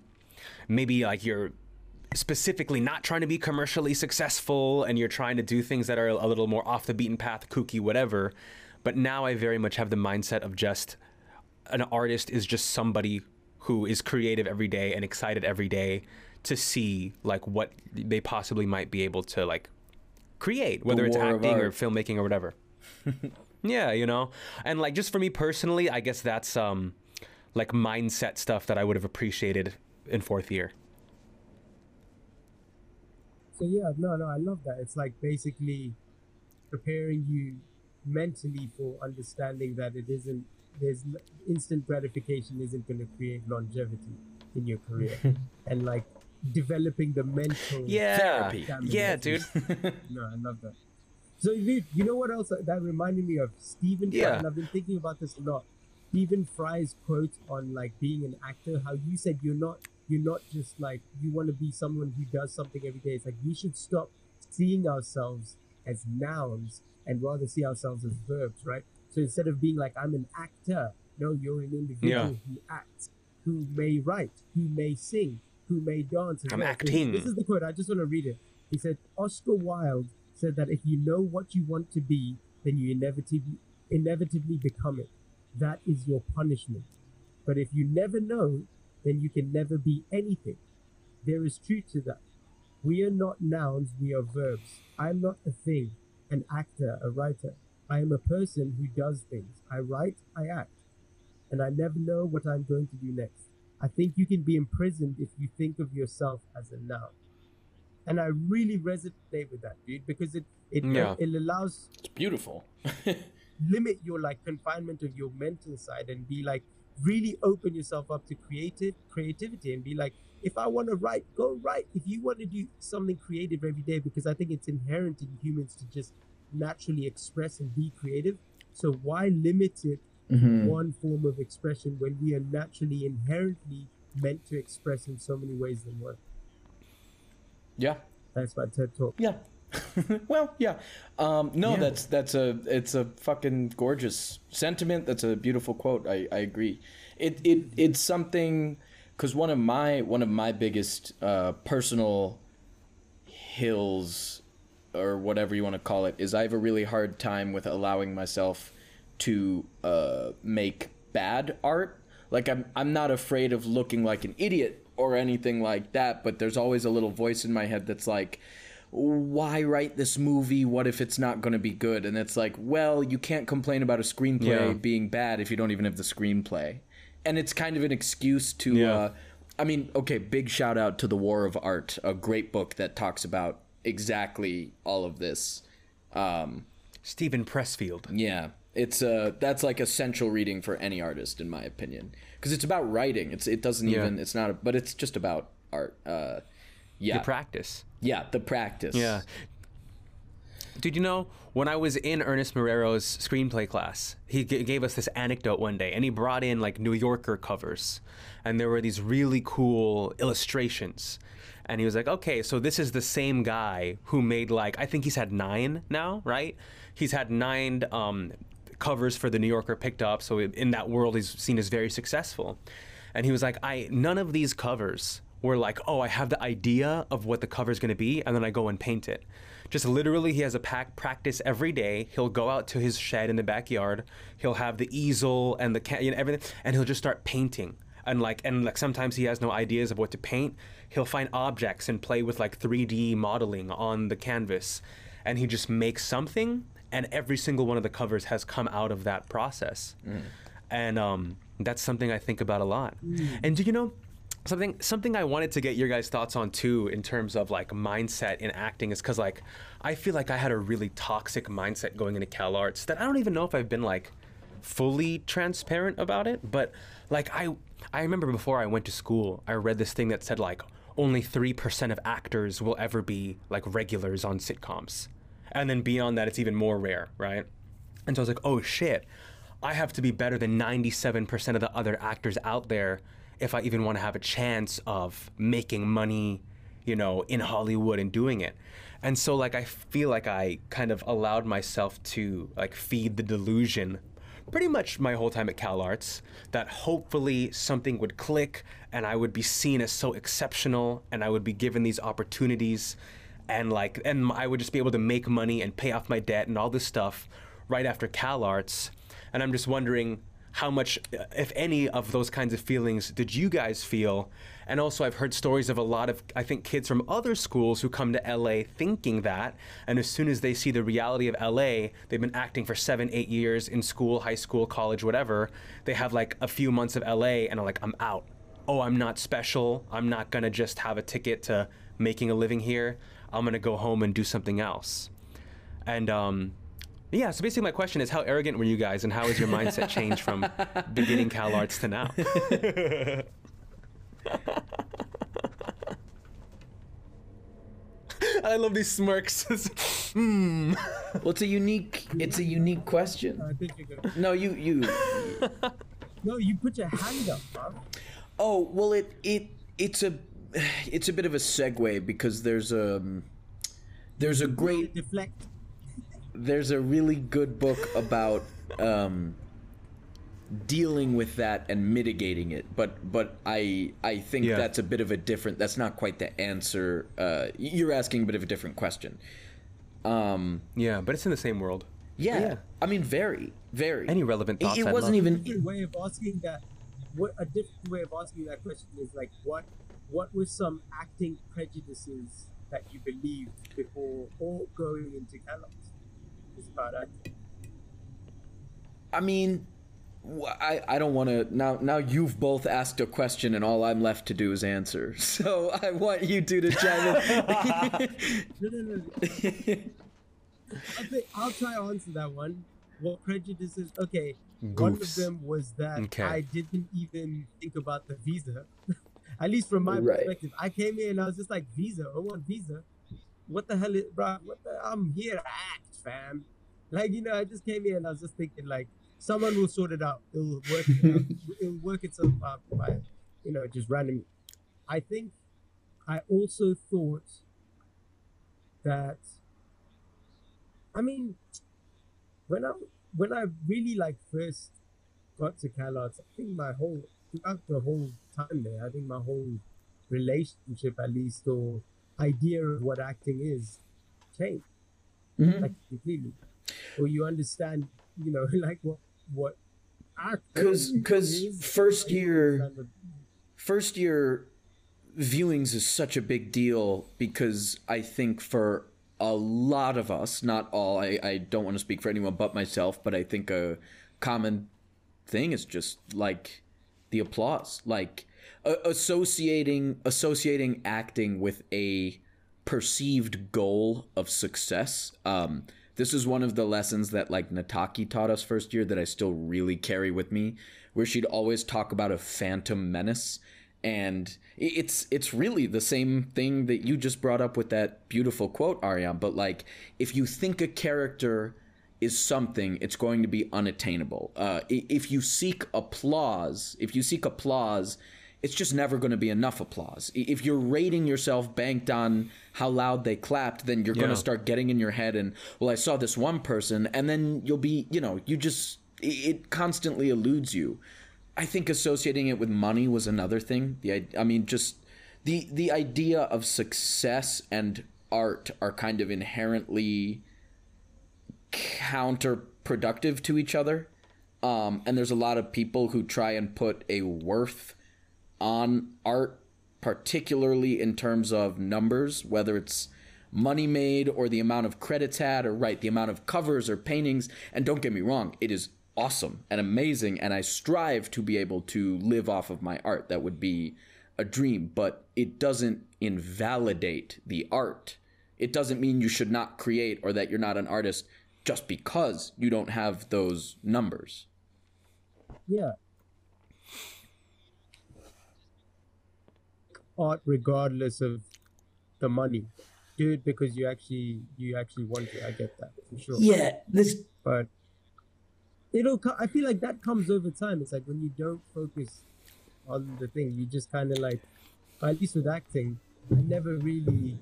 maybe like you're specifically not trying to be commercially successful and you're trying to do things that are a little more off the beaten path, kooky, whatever. But now I very much have the mindset of just an artist is just somebody who is creative every day and excited every day to see like what they possibly might be able to like create, whether it's acting or filmmaking or whatever. yeah, you know. And like just for me personally, I guess that's um like mindset stuff that I would have appreciated in fourth year. So yeah, no, no, I love that. It's like basically preparing you mentally for understanding that it isn't there's instant gratification isn't going to create longevity in your career, and like developing the mental Yeah. Therapy. Yeah, dude. No, I love that. So, dude, you know what else that reminded me of? Stephen Fry, Yeah. and I've been thinking about this a lot. Stephen Fry's quote on like being an actor, how you said you're not you're not just like you want to be someone who does something every day. It's like we should stop seeing ourselves as nouns and rather see ourselves as verbs, right? So instead of being like I'm an actor, no, you're an individual Yeah. who acts, who may write, who may sing, who may dance. I'm. Acting. This is the quote. I just want to read it. He said, Oscar Wilde said that if you know what you want to be, then you inevitably inevitably become it. That is your punishment. But if you never know, then you can never be anything. There is truth to that. We are not nouns, we are verbs. I am not a thing, an actor, a writer. I am a person who does things. I write, I act. And I never know what I'm going to do next. I think you can be imprisoned if you think of yourself as a noun. And I really resonate with that, dude, because it it, Yeah. it allows It's beautiful. limit your like confinement of your mental side and be like really open yourself up to creative creativity and be like if i want to write go write if you want to do something creative every day because i think it's inherent in humans to just naturally express and be creative so why limit it Mhm. one form of expression when we are naturally inherently meant to express in so many ways than one Yeah. that's my ted talk Yeah. well, yeah. Um, no, Yeah. that's that's a it's a fucking gorgeous sentiment. That's a beautiful quote. I, I agree. It it it's something because one of my one of my biggest uh, personal hills or whatever you want to call it is I have a really hard time with allowing myself to uh, make bad art. Like I'm I'm not afraid of looking like an idiot or anything like that, but there's always a little voice in my head that's like, why write this movie? What if it's not going to be good? And it's like, well, you can't complain about a screenplay Yeah. being bad if you don't even have the screenplay. And it's kind of an excuse to, Yeah. uh, I mean, okay, big shout out to The War of Art, a great book that talks about exactly all of this. Um, Steven Pressfield. yeah, it's uh that's like essential reading for any artist in my opinion because it's about writing. It's it doesn't Yeah. even it's not a, but it's just about art. Uh, yeah, The practice. yeah, the practice. Yeah. Did you know when I was in Ernest Morero's screenplay class, he g- gave us this anecdote one day, and he brought in like New Yorker covers, and there were these really cool illustrations. And he was like, okay, so this is the same guy who made like, I think he's had nine now, right? He's had nine um, covers for the New Yorker picked up. So in that world, he's seen as very successful. And he was like, I none of these covers were like, oh, I have the idea of what the cover is going to be, and then I go and paint it. Just literally, he has a pack practice every day. He'll go out to his shed in the backyard. He'll have the easel and the ca- you know, everything, and he'll just start painting. And like, and like sometimes he has no ideas of what to paint. He'll find objects and play with like 3D modeling on the canvas, and he just makes something. And every single one of the covers has come out of that process and um, that's something I think about a lot. And do you know something? Something I wanted to get your guys' thoughts on too, in terms of like mindset in acting, is because like I feel like I had a really toxic mindset going into Cal Arts that I don't even know if I've been like fully transparent about it. But like I, I remember before I went to school, I read this thing that said like only three percent of actors will ever be like regulars on sitcoms, and then beyond that, it's even more rare, right? And so I was like, oh shit, I have to be better than 97% of the other actors out there if I even want to have a chance of making money, you know, in Hollywood and doing it. And so like I feel like I kind of allowed myself to like feed the delusion pretty much my whole time at Cal Arts that hopefully something would click and I would be seen as so exceptional and I would be given these opportunities and like and I would just be able to make money and pay off my debt and all this stuff right after Cal Arts. And I'm just wondering how much, uh, if any, of those kinds of feelings did you guys feel? And also, I've heard stories of a lot of, I think, kids from other schools who come to LA thinking that. And as soon as they see the reality of LA, they've been acting for seven, eight years in school, high school, college, whatever. They have like a few months of LA and are like, I'm out. Oh, I'm not special. I'm not going to just have a ticket to making a living here. I'm going to go home and do something else. And um, yeah, so basically my question is how arrogant were you guys and how has your mindset changed from beginning Cal Arts to now? I love these smirks. Hmm. Well, it's a unique it's a unique question. I think you're gonna. No, you you No, you put your hand up, bro. Oh, well it it it's a it's a bit of a segue because there's a there's a great Deflect. There's a really good book about um, dealing with that and mitigating it. But but I I think Yeah. that's a bit of a different. That's not quite the answer. Uh, you're asking a bit of a different question. Um, yeah, but it's in the same world. yeah, Yeah. I mean, very very. Any relevant It, thoughts? it I'd wasn't love. even. different way of asking that. What a different way of asking that question is like, what what were some acting prejudices that you believed before or going into Cal Arts? It's about acting. I mean, I, I don't want to now. Now you've both asked a question, and all I'm left to do is answer. So I want you two to chime in. I'll try to answer that one. What prejudices? Okay, one of them was that Okay. I didn't even think about the visa. At least from my Right. perspective, I came here and I was just like, visa. I want visa. What the hell is, bro? What the? I'm here to act, fam. Like you know, I just came here and I was just thinking like, someone will sort it out. It'll work. It out. It'll work itself out by, you know, just randomly. I think I also thought that I mean when I when I really like first got to Cal Arts, I think my whole throughout the whole time there, I think my whole relationship at least or idea of what acting is changed. Mhm. Like completely. Or you understand, you know, like what what act 'Cause- 'cause is, first year- first year viewings is such a big deal because I think for a lot of us, not all, I, I don't want to speak for anyone but myself, but I think a common thing is just like the applause, like uh, associating associating acting with a perceived goal of success. Um, this is one of the lessons that like Nataki taught us first year that I still really carry with me, where she'd always talk about a phantom menace and it's it's really the same thing that you just brought up with that beautiful quote Ariane but like if you think a character is something it's going to be unattainable uh, if you seek applause if you seek applause it's just never going to be enough applause if you're rating yourself banked on how loud they clapped then you're going to start getting in your head and well I saw this one person and then you'll be you know you just it- constantly eludes you I think associating it with money was another thing. The i- I mean, just the the idea of success and art are kind of inherently counterproductive to each other. Um, and there's a lot of people who try and put a worth on art, particularly in terms of numbers, whether it's money made or the amount of credits had, or right, the amount of covers or paintings. And don't get me wrong, it is awesome and amazing, and I strive to be able to live off of my art. That would be a dream, but it doesn't invalidate the art. It doesn't mean you should not create or that you're not an artist just because you don't have those numbers. Yeah. Art regardless of the money. Do it because you actually you actually want to. I get that for sure. Yeah, this But it'll I feel like that comes over time. It's like when you don't focus on the thing, you just kind of like at least with acting, I never really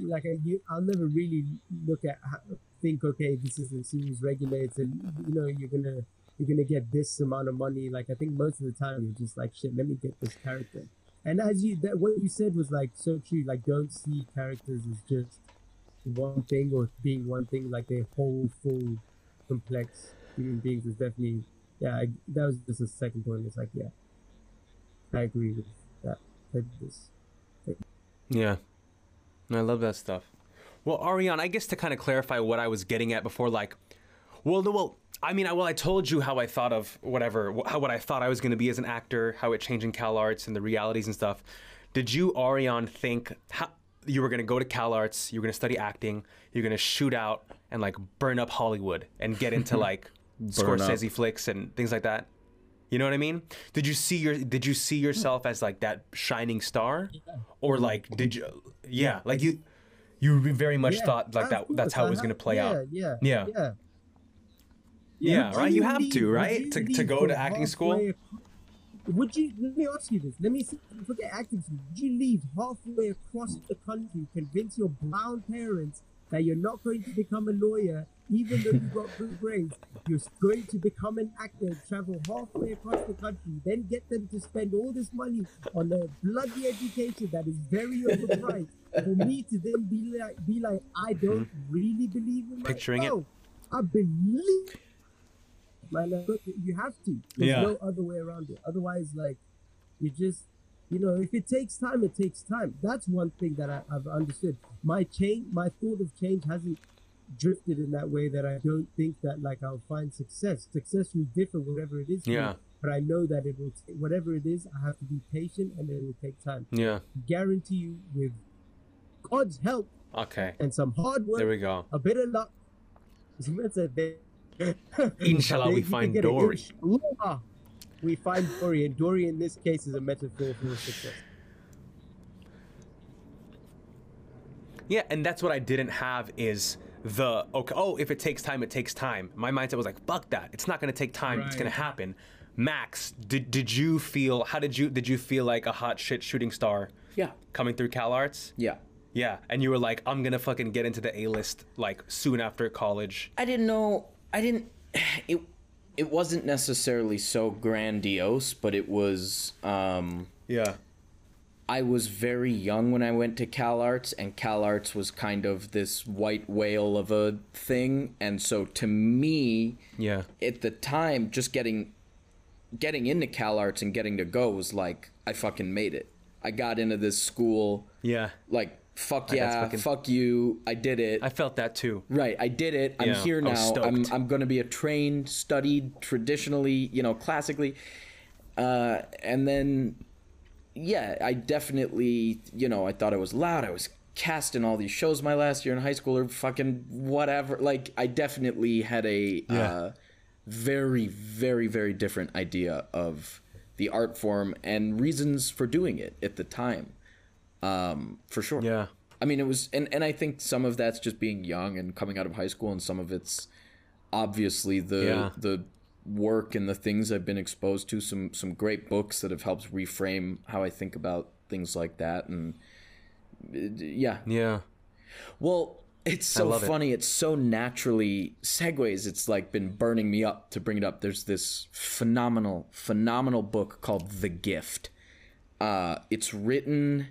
like I, I'll never really look at how, think okay this is a series regulated you know you're gonna you're gonna get this amount of money like I think most of the time you're just like shit let me get this character and as you that what you said was like so true. Like don't see characters as just one thing or being one thing. Like they're whole full complex human beings is definitely yeah I, that was just a second point. It's like yeah I agree with that. This Yeah. I love that stuff. Well, Ariane, I guess to kind of clarify what I was getting at before, like, well, no, well, I mean, I, well, I told you how I thought of whatever, wh- how what I thought I was going to be as an actor, how it changed in Cal Arts and the realities and stuff. Did you, Ariane, think how you were going to go to Cal Arts, you were going to study acting, you're going to shoot out and like burn up Hollywood and get into like Burn up. Scorsese flicks and things like that? You know what I mean? Did you see your Did you see yourself as like that shining star, or like did you? Yeah, like you, you very much Yeah, thought like that. That's how it was uh-huh. gonna play yeah, out. Yeah, Yeah. yeah. Yeah, Would right. You you have leave- to, right, to to go to acting school. Would you? Let me ask you this. Let me see, forget acting school. Would you leave halfway across the country, convince your brown parents that you're not going to become a lawyer, even though you've got good grades? You're going to become an actor, travel halfway across the country, then get them to spend all this money on a bloody education that is very overpriced. For me to then be like, be like, I don't mm-hmm. really believe in Picturing it. myself. I believe man. Uh, like, You have to. There's Yeah. no other way around it. Otherwise, like, you just, you know, if it takes time, it takes time. That's one thing that I, I've understood. My change, my thought of change hasn't drifted in that way that I don't think that like I'll find success. Success will differ whatever it is. for me. Yeah. But I know that it will, t- whatever it is, I have to be patient and it will take time. Yeah. Guarantee you, with God's help Okay. and some hard work, There we go. a bit of luck. As man said, they- Inshallah, we find. Dory. Inshallah, we find Dory, and Dory in this case is a metaphor for success. Yeah, and that's what I didn't have is the okay. Oh, if it takes time, it takes time. My mindset was like, fuck that. It's not gonna take time. It's gonna happen. Max, did did you feel? How did you did you feel like a hot shit shooting star Yeah. coming through Cal Arts? Yeah. Yeah, and you were like, I'm gonna fucking get into the A list like soon after college. I didn't know. I didn't. It. It wasn't necessarily so grandiose, but it was. Um, Yeah. I was very young when I went to Cal Arts, and Cal Arts was kind of this white whale of a thing, and so to me, Yeah. at the time, just getting getting into Cal Arts and getting to go was like I fucking made it. I got into this school. Yeah. Like, fuck That's yeah, fucking- fuck you. I did it. I felt that too. Right, I did it. I'm Yeah, here I was now. I'm. I'm going to be a trained, studied, traditionally, you know, classically. Uh, and then, yeah, I definitely, you know, I thought I was loud. I was cast in all these shows my last year in high school or fucking whatever. Like, I definitely had a uh, very, very, very different idea of the art form and reasons for doing it at the time. Um, for sure. Yeah. I mean, it was, and, and I think some of that's just being young and coming out of high school, and some of it's obviously the Yeah. the work and the things I've been exposed to. Some some great books that have helped reframe how I think about things like that, and uh, yeah. Yeah. Well, it's so love it. funny. It's so naturally segues. It's like been burning me up to bring it up. There's this phenomenal, phenomenal book called The Gift. Uh, it's written.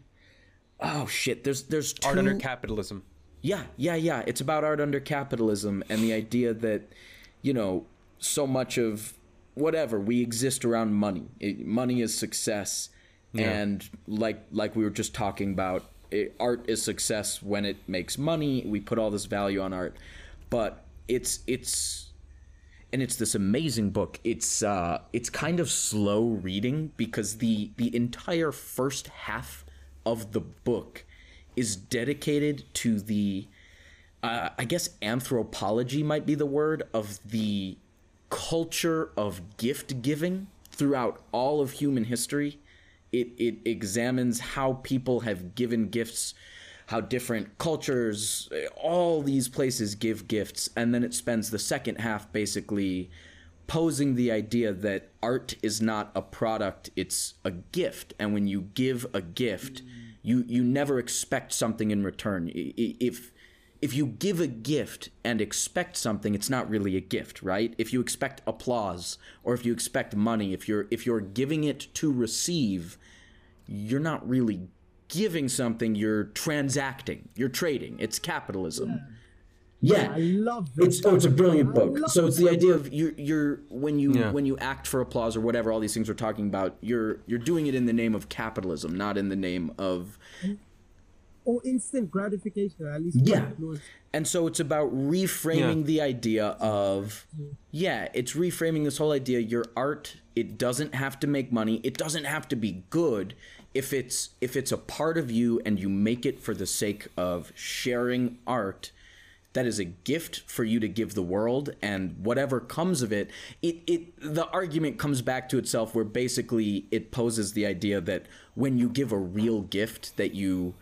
Oh shit! There's there's two, Art under capitalism. yeah, yeah, yeah. It's about art under capitalism and the idea that, you know, so much of whatever we exist around money. It, money is success, and like like we were just talking about, it, art is success when it makes money. We put all this value on art, but it's it's and it's this amazing book. It's uh it's kind of slow reading because the the entire first half of the book is dedicated to the uh, I guess anthropology might be the word of the culture of gift giving throughout all of human history. It it examines how people have given gifts, how different cultures, all these places give gifts, and then it spends the second half basically posing the idea that art is not a product, it's a gift, and when you give a gift, you you never expect something in return. If if you give a gift and expect something it's not really a gift right? If you expect applause or if you expect money if you're if you're giving it to receive you're not really giving something you're transacting you're trading. It's capitalism. Yeah, I love this. it's oh, it's a brilliant book. So it's the idea of you're you're when you Yeah. when you act for applause or whatever all these things we're talking about, you're you're doing it in the name of capitalism, not in the name of or instant gratification. At least Yeah. And so it's about reframing Yeah. the idea of, mm-hmm. yeah, it's reframing this whole idea. Your art, it doesn't have to make money. It doesn't have to be good. If it's if it's a part of you and you make it for the sake of sharing art, that is a gift for you to give the world and whatever comes of it it it the argument comes back to itself where basically it poses the idea that when you give a real gift that you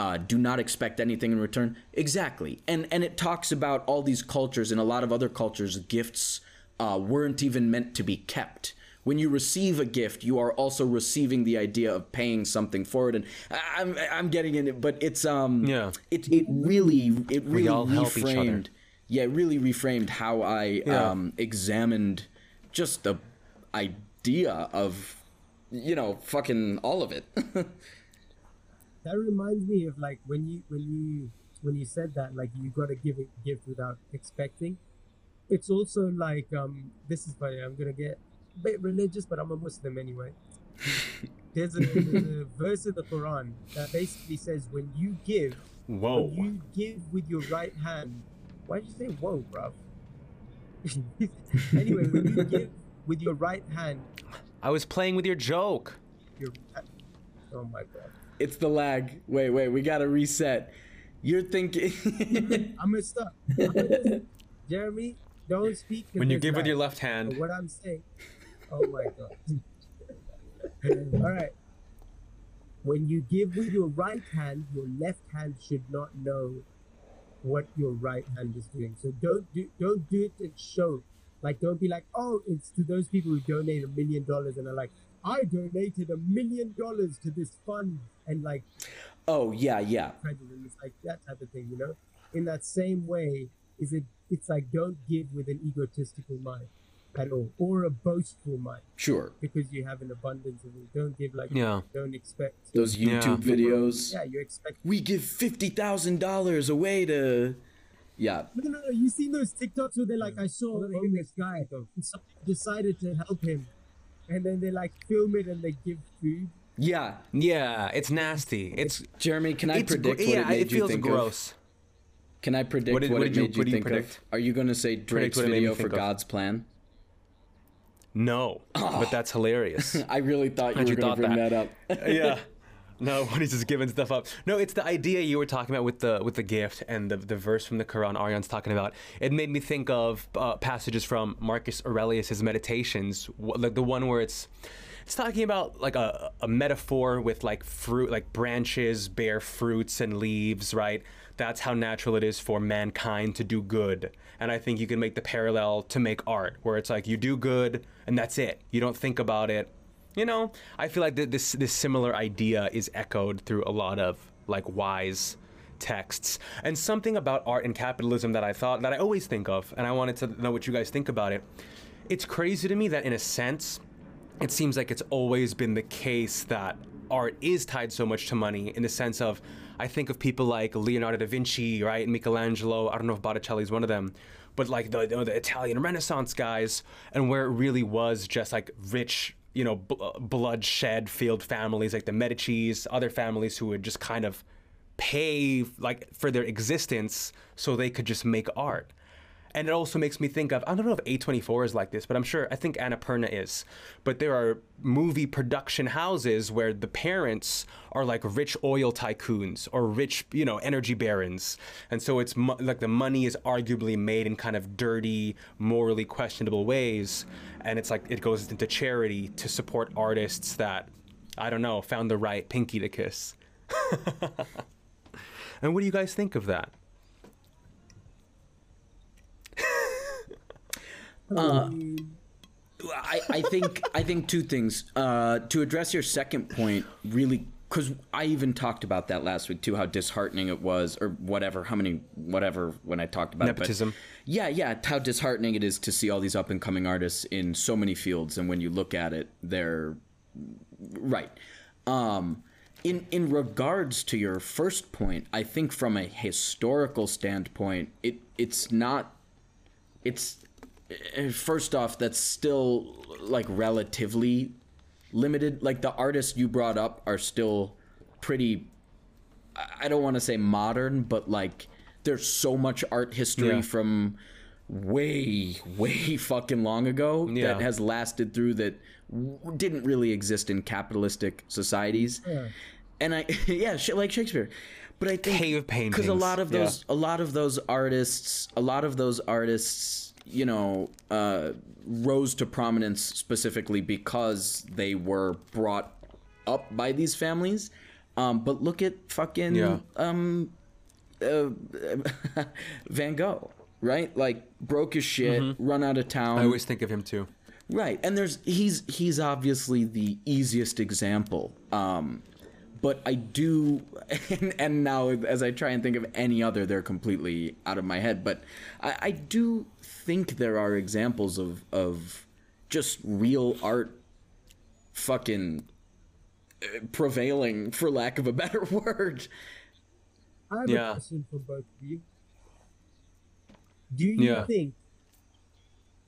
uh, do not expect anything in return exactly. And and it talks about all these cultures and a lot of other cultures gifts uh, weren't even meant to be kept when you receive a gift, you are also receiving the idea of paying something for it, and I- I'm I'm getting in it, but it's um Yeah. it it really it really all help each other. reframed yeah it really reframed how I Yeah. um examined just the idea of you know fucking all of it That reminds me of like when you when you when you said that like you got to give a gift without expecting. It's also like um this is funny. I'm gonna get a bit religious, but I'm a Muslim anyway. There's a, there's a verse in the Quran that basically says when you give, Whoa. when you give with your right hand. Why'd you say whoa, bruv? anyway, when you give with your right hand, I was playing with your joke. your oh my god. it's the lag wait wait we gotta reset you're thinking I'm gonna stop. Jeremy, don't speak. When you there's give with your left But hand. what I'm saying. Oh my god. All right. When you give with your right hand, your left hand should not know what your right hand is doing. So don't do don't do it and show. Like don't be like, oh, it's to those people who donate a million dollars and are like, I donated a million dollars to this fund and like oh yeah yeah prejudice. It's like that type of thing, you know. In that same way, is it? It's like don't give with an egotistical mind at all, or a boastful mind, sure because you have an abundance of it. Don't give like Yeah. don't expect. those Yeah. youtube videos Yeah, you expect. we give $50000 away to yeah No, no, no. You seen those TikToks where they're like, I saw a homeless guy, and someone decided to help him, and then they like film it and they give food. Yeah, Yeah, it's nasty. It's Jeremy, can I it's gr- predict what yeah, it made it you feels think gross. of? Can I predict What what, did- what it did you- made you what do you think predict? of? Are you going to say Drake's what it made me video for think of. God's plan? No, but that's hilarious. I really thought you were going to bring that? that, up. yeah. No, when he's just giving stuff up. No, it's the idea you were talking about with the with the gift and the the verse from the Quran Ariane's talking about. It made me think of uh, passages from Marcus Aurelius's Meditations, like the one where it's it's talking about like a, a metaphor with like fruit, like branches bear fruits and leaves, right? That's how natural it is for mankind to do good. And I think you can make the parallel to make art, where it's like you do good and that's it. You don't think about it you know, I feel like th- this this similar idea is echoed through a lot of like wise texts and something about art and capitalism that I thought that I always think of, and I wanted to know what you guys think about it. It's crazy to me that in a sense, it seems like it's always been the case that art is tied so much to money in the sense of I think of people like Leonardo da Vinci, right, Michelangelo. I don't know if Botticelli is one of them, but like the, the Italian Renaissance guys, and where it really was just like rich, you know, bl- uh, bloodshed filled families like the Medici's, other families who would just kind of pay like for their existence so they could just make art. And it also makes me think of I don't know if A24 is like this, but I'm sure I think Annapurna is. But there are movie production houses where the parents are like rich oil tycoons or rich, you know, energy barons. And so it's mo- like the money is arguably made in kind of dirty, morally questionable ways, and it's like it goes into charity to support artists that I don't know, found the right pinky to kiss. and what do you guys think of that? I, I think I think two things. Uh, to address your second point, really, because I even talked about that last week too, how disheartening it was, or whatever, how many, whatever, when I talked about Nepotism. it. Yeah, yeah, how disheartening it is to see all these up and coming artists in so many fields, and when you look at it, they're right. Um, in in regards to your first point, I think from a historical standpoint, it it's not it's uh, first off that's still like relatively limited like the artists you brought up are still pretty I- don't want to say modern but like there's so much art history Yeah. from way way fucking long ago Yeah. that has lasted through that w- didn't really exist in capitalistic societies and i yeah shit like shakespeare but i think Cave because a lot of paintings, yeah. those a lot of those artists a lot of those artists you know uh, rose to prominence specifically because they were brought up by these families um, but look at fucking Yeah. um, uh, van gogh right like broke his shit run out of town Mm-hmm. I always think of him too. Right, and there's he's he's obviously the easiest example. Um, but I do, and, and now as I try and think of any other, they're completely out of my head. But I, I do think there are examples of of just real art, fucking uh, prevailing, for lack of a better word. I have Yeah. a question for both of you. Do you Yeah. think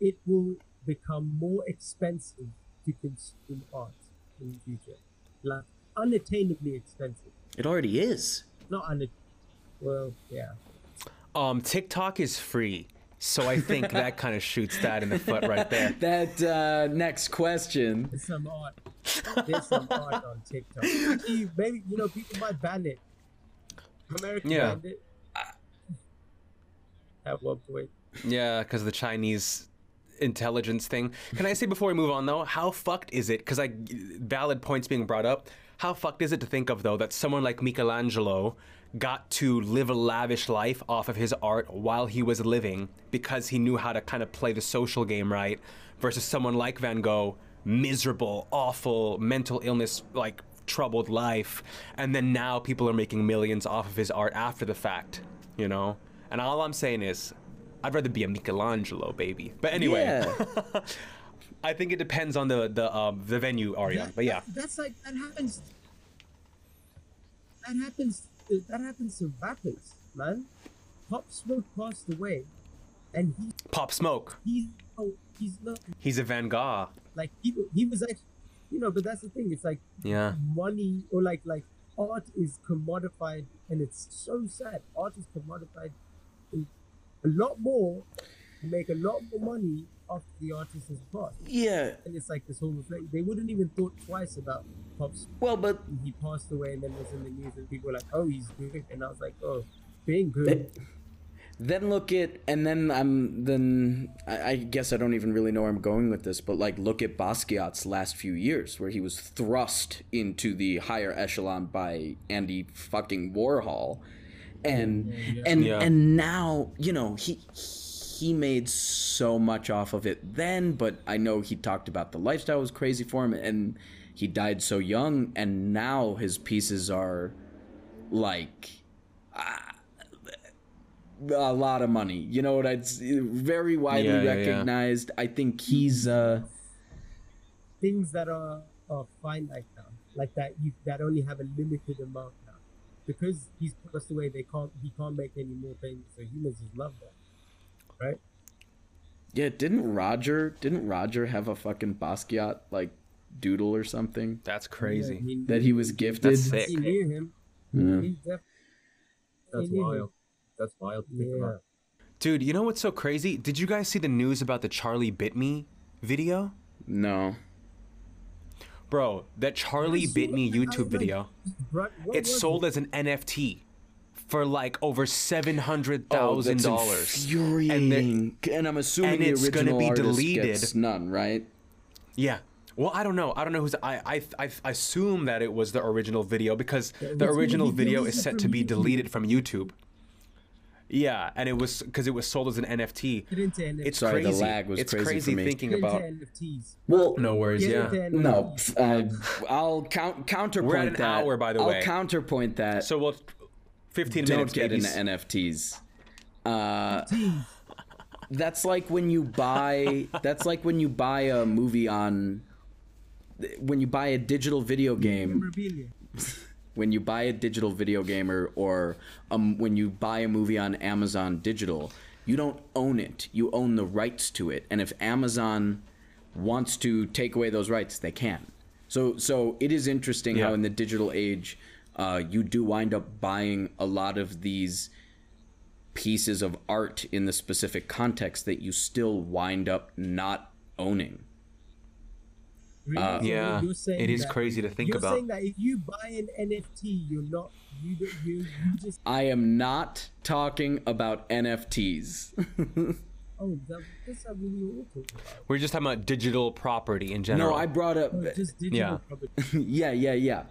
it will become more expensive to consume art in the future? Like unattainably expensive. It already is. Not un well, yeah. Um, TikTok is free, so I think that kind of shoots that in the foot right there. That uh, next question. There's some art. There's some art on TikTok. Maybe, maybe you know people might ban it. America Yeah. banned it. At one point. Yeah, because the Chinese intelligence thing. Can I say before we move on though, how fucked is it? Because like valid points being brought up. How fucked is it to think of though that someone like Michelangelo got to live a lavish life off of his art while he was living because he knew how to kind of play the social game right, versus someone like Van Gogh, miserable, awful, mental illness, like troubled life, and then now people are making millions off of his art after the fact, you know. And all I'm saying is, I'd rather be a Michelangelo, baby. But anyway, Yeah. I think it depends on the the um, the venue, Arya. That- But yeah, that- that's like that happens. That happens. That happens to rappers, man. Pop Smoke passed away, and he Pop Smoke. he's oh he's not He's a Van Gogh. like he he was actually you know, but that's the thing. It's like Yeah. money or like like art is commodified, and it's so sad. Art is commodified a lot more, to make a lot more money after the artist has passed. Yeah. And it's like this whole reflect. They wouldn't even thought twice about Pop's. Well, but He passed away, and then it was in the news, and people were like, "Oh, he's good," and I was like, "Oh, being good." then look at and then I'm then I, I guess I don't even really know where I'm going with this, but like look at Basquiat's last few years where he was thrust into the higher echelon by Andy fucking Warhol. And and Yeah. and now, you know, he he made so much off of it then, but I know he talked about the lifestyle was crazy for him and he died so young and now his pieces are like a lot of money. You know what I'd very widely Yeah, yeah, yeah. recognized. I think he's uh things that are, are finite now, like that you that only have a limited amount now, because he's passed away. They can't he can't make any more things. So humans just love that, right? yeah, didn't Roger didn't Roger have a fucking Basquiat like doodle or something That's Yeah, crazy. I mean, that he was gifted? That's sick. He knew him. Yeah. He def- That's he knew him. wild. That's wild to think Yeah. about. Dude, you know what's so crazy? Did you guys see the news about the Charlie Bit Me video? No. Bro, that Charlie Bit Me that. I was YouTube video, Bro, what it's sold as an NFT for like over seven hundred Oh, thousand that's dollars. infuriating. And, I'm assuming and the it's gonna original be artist deleted. gets none, right? Yeah. Well, I don't know. I don't know who's. I I I I assume that it was the original video because Yeah, the original video is set to be YouTube. deleted from YouTube. Yeah, and it was because it was sold as an NFT. Get. It's Sorry, the crazy. lag was it's crazy crazy, thinking about. NFTs. Well, No worries. Yeah. no. Uh, I'll count counterpoint We're at an that. hour, by the I'll way. counterpoint that. So we'll. Fifteen don't minutes. get babies. into NFTs. Uh, that's like when you buy. That's like when you buy a movie on. When you buy a digital video game, when you buy a digital video game or, or um, when you buy a movie on Amazon Digital, you don't own it. You own the rights to it. And if Amazon wants to take away those rights, they can. So so it is interesting how in the digital age, uh, you do wind up buying a lot of these pieces of art in the specific context that you still wind up not owning. Really? Uh, so Yeah, it is that- crazy to think you're about. saying that if you buy an NFT, you're not you you you just I am not talking about NFTs. oh that, that's not really what we're. We're just talking about digital property in general. no, I brought up. Oh, just digital Yeah. property. yeah, yeah, yeah.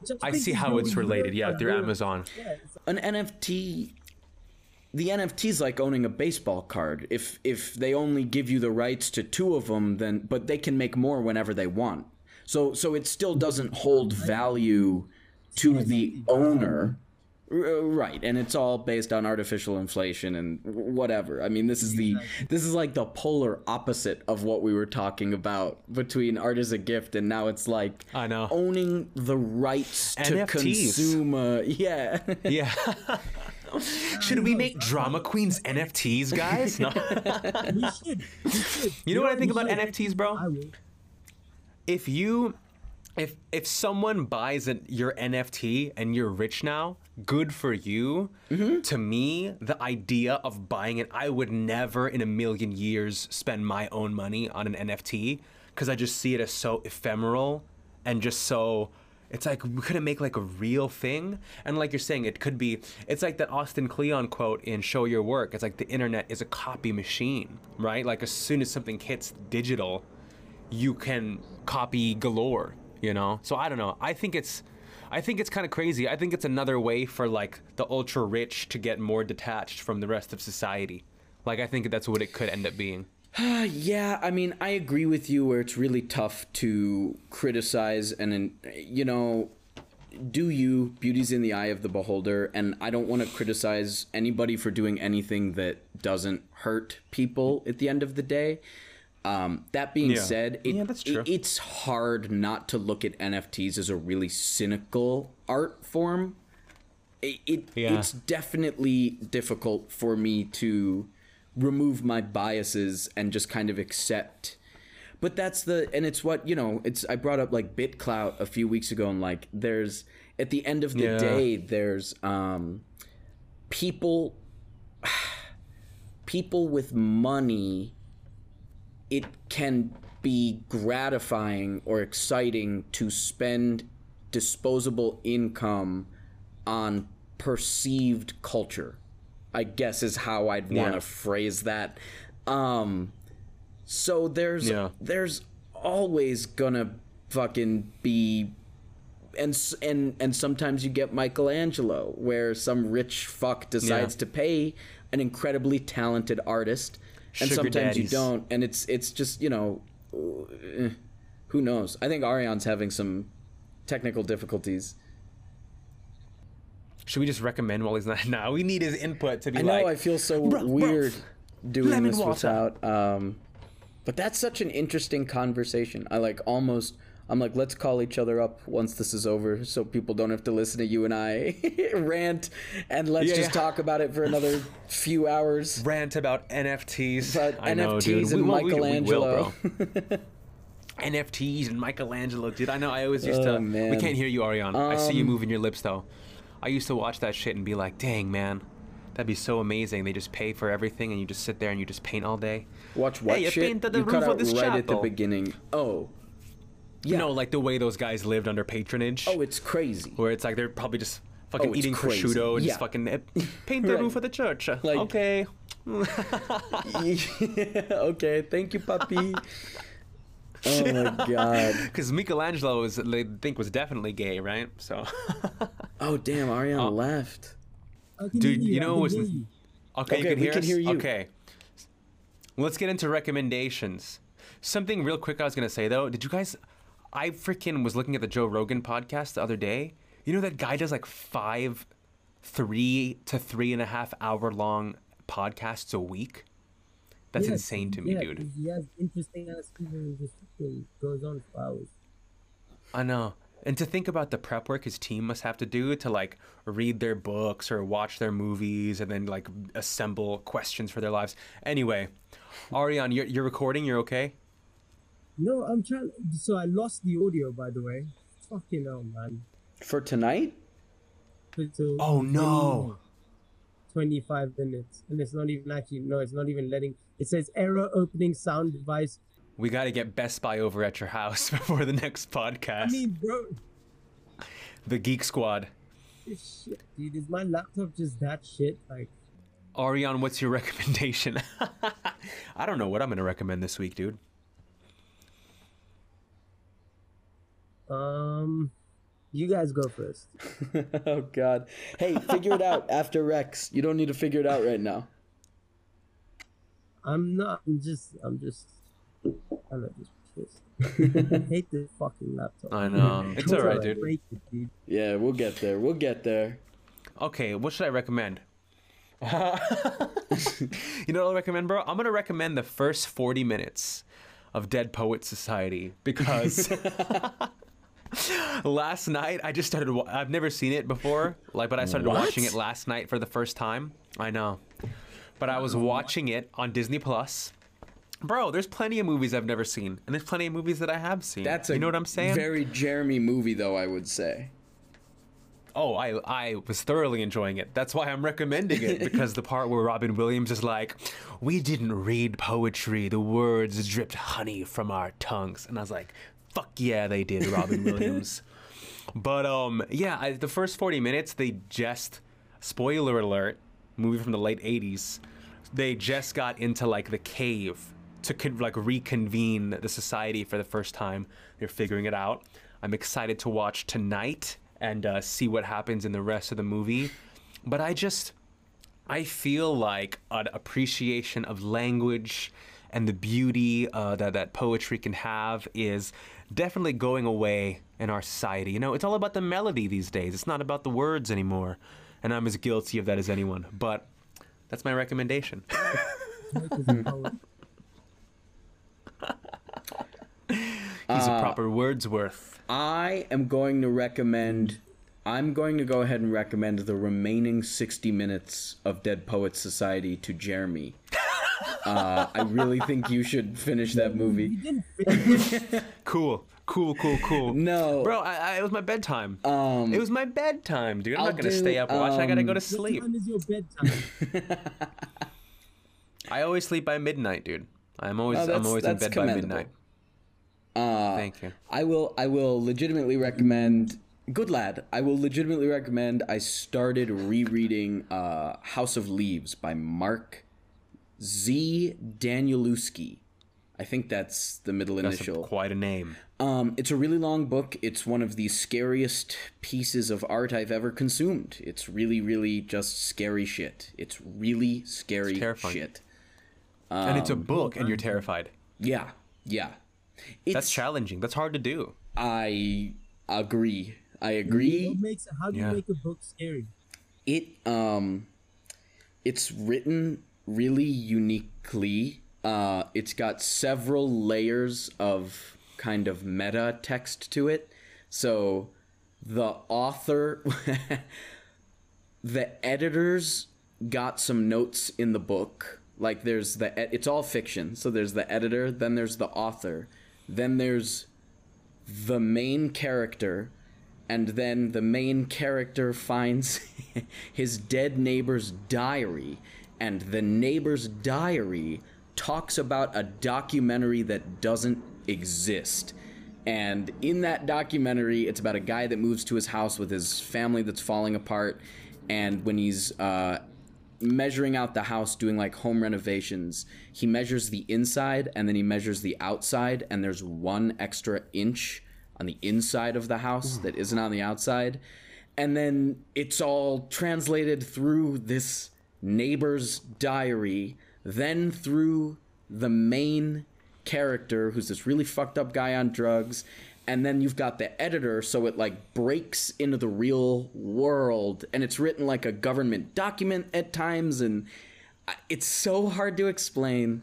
Which I see how it's related. Yeah, through Amazon. Yeah, it's an NFT the NFT is like owning a baseball card. If if they only give you the rights to two of them, then but they can make more whenever they want. So so it still doesn't hold value to the owner. Uh, right, and it's all based on artificial inflation and whatever. I mean, this is the this is like the polar opposite of what we were talking about between art as a gift, and now it's like I know. owning the rights to NFTs. consume. A, yeah, Yeah. Should we make drama queens NFTs, guys? No. we should. We should. You know what I think about should. NFTs, bro? If you if if someone buys an, your NFT and you're rich now, good for you. Mm-hmm. To me, the idea of buying it, I would never in a million years spend my own money on an NFT because I just see it as so ephemeral and just so. It's like we couldn't make like a real thing, and like you're saying, it could be. It's like that Austin Kleon quote in "Show Your Work." It's like the internet is a copy machine, right? Like as soon as something hits digital, you can copy galore you know so i don't know i think it's i think it's kind of crazy i think it's another way for like the ultra rich to get more detached from the rest of society like i think that's what it could end up being yeah, I mean, I agree with you where it's really tough to criticize and, you know, do you, beauty's in the eye of the beholder, and I don't want to criticize anybody for doing anything that doesn't hurt people at the end of the day. Um, that being Yeah. said, it, Yeah, that's true. it- it's hard not to look at NFTs as a really cynical art form. It, it Yeah. it's definitely difficult for me to remove my biases and just kind of accept but that's the and it's what you know it's i brought up like bitclout a few weeks ago and like there's at the end of the Yeah. day there's um people people with money it can be gratifying or exciting to spend disposable income on perceived culture i guess is how i'd want to Yeah. phrase that um so there's Yeah. there's always gonna fucking be and and and sometimes you get Michelangelo where some rich fuck decides Yeah. to pay an incredibly talented artist and Sugar sometimes you don't and it's it's just you know eh, who knows I think Ariane's having some technical difficulties Should we just recommend while he's not? now? we need his input to be I know like. I feel so "Bruh, bruh, weird doing this water." without um but that's such an interesting conversation. I like almost I'm like let's call each other up once this is over so people don't have to listen to you and I rant and let's Yeah, just yeah. talk about it for another few hours. rant about NFTs. But I know, NFTs dude. and we, will- we- we will, Michelangelo. NFTs and Michelangelo, dude. I know. I always used Oh, to. man. We can't hear you, Ariane. I see you Um, moving your lips though. I used to watch that shit and be like, "Dang, man, that'd be so amazing." They just pay for everything, and you just sit there and you just paint all day. Watch what Hey, I shit? painted the you cut roof of out this right at the beginning. Oh. You know, like the way those guys lived under patronage. Oh, it's crazy. where it's like they're probably just fucking Oh, eating crazy. prosciutto and Yeah. just fucking eh, paint the Right. roof of the church. Like- okay. okay, thank you, puppy. oh my god. Because Michelangelo was, they think, was definitely gay, right? So, Oh damn, Ariane oh. left. Dude, hear you know can what's- hear you. okay, Okay, you can we hear can us. hear you. Okay, let's get into recommendations. Something real quick I was gonna say though. Did you guys? I freaking was looking at the Joe Rogan podcast the other day. You know that guy does like five, three to three and a half hour long podcasts a week. That's Yes, insane to me, yeah, dude. He has interesting ass people just fucking goes on for hours. I know. And to think about the prep work his team must have to do to like read their books or watch their movies and then like assemble questions for their lives. Anyway, Ariane, you're, you're recording. You're okay. No, I'm trying. So I lost the audio, by the way. Fucking hell, man. For tonight? So Oh no. 25 minutes, and it's not even actually. No, it's not even letting. It says error opening sound device. We got to get Best Buy over at your house before the next podcast. I mean, bro, the Geek Squad. shit, dude. Is my laptop just that shit? Like, Ariane, what's your recommendation? I don't know what I'm gonna recommend this week, dude. um, you guys go first. oh god. Hey, figure it out after Rex. You don't need to figure it out right now. I'm not. I'm just. I'm just. I love this. this. I hate this fucking laptop. I know. It's alright, dude. It, dude. Yeah, we'll get there. We'll get there. Okay, what should I recommend? you know what I'll recommend, bro? I'm gonna recommend the first 40 minutes of Dead Poet Society because last night I just started. Wa- I've never seen it before, like, but I started What? watching it last night for the first time. I know, but I was watching it on Disney Plus. Bro, there's plenty of movies I've never seen, and there's plenty of movies that I have seen. That's a you know what I'm saying? Very Jeremy movie though, I would say. Oh, I I was thoroughly enjoying it. That's why I'm recommending it because the part where Robin Williams is like, "We didn't read poetry; the words dripped honey from our tongues," and I was like, "Fuck yeah, they did, Robin Williams." But um, yeah, I, the first 40 minutes they just spoiler alert, movie from the late 80s. They just got into like the cave to con- like reconvene the society for the first time. They're figuring it out. I'm excited to watch tonight and uh, see what happens in the rest of the movie. But I just I feel like an appreciation of language and the beauty uh, that that poetry can have is definitely going away in our society. You know, it's all about the melody these days. It's not about the words anymore, and I'm as guilty of that as anyone. But that's my recommendation. Drake is a. He's a proper Wordsworth. I am going to recommend. I'm going to go ahead and recommend the remaining 60 minutes of Dead Poets Society to Jeremy. Uh, I really think you should finish that movie. You didn't finish. Cool, cool, cool, cool. No. bro, I, I, it was my bedtime. Um, it was my bedtime, dude. I'm I'll not gonna do, stay up watch. I gotta go to um, What sleep. time is your bedtime? I always sleep by midnight, dude. I'm always Oh, I'm always in bed by midnight. Uh, Thank you. I will. I will legitimately recommend. Good lad. I will legitimately recommend. I started rereading uh, House of Leaves by Mark Z. Danielewski. I think that's the middle That's initial. quite a name. Um, it's a really long book. It's one of the scariest pieces of art I've ever consumed. It's really, really just scary shit. It's really scary terrifying. shit. and it's a Um, book, and you're terrified. Yeah, yeah. It's, That's challenging. That's hard to do. I agree. I agree. What makes how do Yeah. you make a book scary? It um, it's written really uniquely. Uh, it's got several layers of kind of meta text to it. So the author, the editors got some notes in the book. Like there's the it's all fiction. So there's the editor, then there's the author, then there's the main character and then the main character finds his dead neighbor's diary and the neighbor's diary talks about a documentary that doesn't exist. And in that documentary it's about a guy that moves to his house with his family that's falling apart and when he's uh, measuring out the house doing like home renovations he measures the inside and then he measures the outside and there's one extra inch on the inside of the house that isn't on the outside. And then it's all translated through this neighbor's diary then through the main character who's this really fucked up guy on drugs and then you've got the editor so it like breaks into the real world and it's written like a government document at times and it's so hard to explain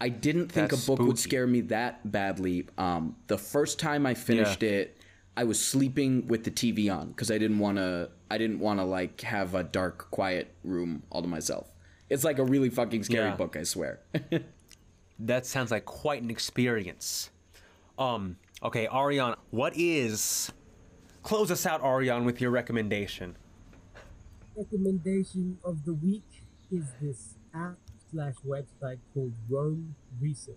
i didn't think That's a book would scare me that badly um, the first time i finished Yeah. it i was sleeping with the tv on because i didn't want to i didn't want to like have a dark quiet room all to myself it's like a really fucking scary Yeah. book i swear That sounds like quite an experience. Um, okay, Ariane, what is close us out, Ariane, with your recommendation? recommendation of the week is this app slash website called Roam Research.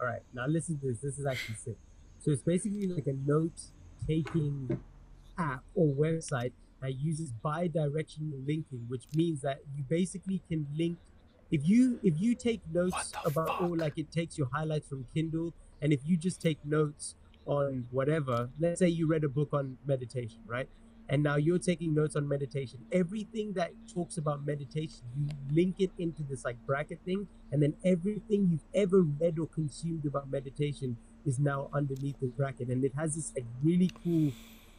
All right, now listen to this. This is actually sick. So it's basically like a note taking app or website that uses bi-directional linking, which means that you basically can link if you if you take notes about or like it takes your highlights from Kindle, and if you just take notes on whatever, let's say you read a book on meditation, right? And now you're taking notes on meditation. Everything that talks about meditation, you link it into this like bracket thing, and then everything you've ever read or consumed about meditation is now underneath the bracket, and it has this like really cool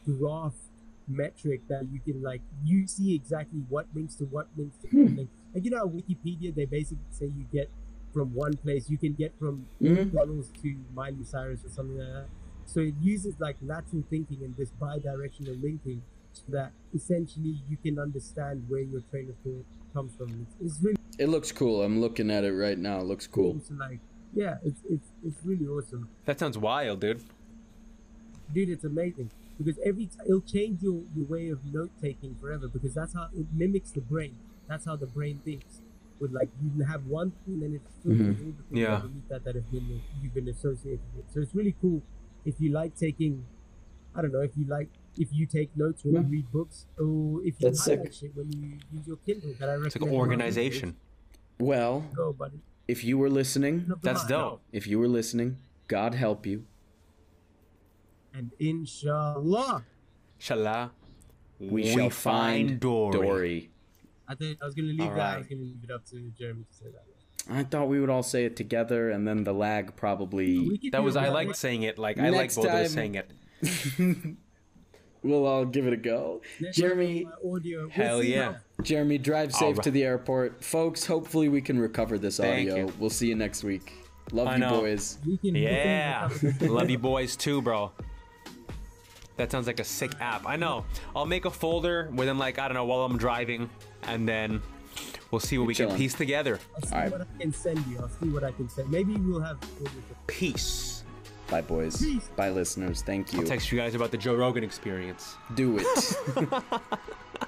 graph metric that you can like you see exactly what links to what links to what link. Like you know, Wikipedia they basically say you get from one place, you can get from Mhm. To Miley Cyrus or something like that. So it uses like lateral thinking and this bi-directional linking that essentially you can understand where your train of thought comes from. It's, it's really It looks cool. I'm looking at it right now. It looks cool. cool. So like, yeah, it's it's it's really awesome. That sounds wild, dude. dude it's amazing because every time it'll change your, your way of note taking forever because that's how it mimics the brain that's how the brain thinks with like you have one thing and then it filters all the things Yeah. underneath that that have been you've been associated with so it's really cool if you like taking i don't know if you like if you take notes when you read books or if you That's highlight sick. shit when you use your kindle that i recommend It's like organization. Well, go buddy if you were listening, Open That's mind. dope. if you were listening, God help you. and inshallah Shala. We, shall find Dory. i think i was gonna leave All that i was gonna leave it up to jeremy to say that I thought we would all say it together, and then the lag probably. That was I that like saying it. Like I like both of us saying it. We'll all give it a go. Next Jeremy, audio. we'll Hell yeah. how- Jeremy, drive safe right. to the airport, folks. Hopefully, we can recover this Thank audio. you. We'll see you next week. Love I you, know. boys. We can, we can Yeah. Love you boys too, bro. That sounds like a sick app. I know. I'll make a folder within like I don't know while I'm driving, and then We'll see what we can piece together. I'll see Alright. what I can send you. I'll see what I can send. Maybe we'll have. Peace. Bye, boys. Bye, listeners. Thank you. I'll text you guys about the Joe Rogan experience. Do it.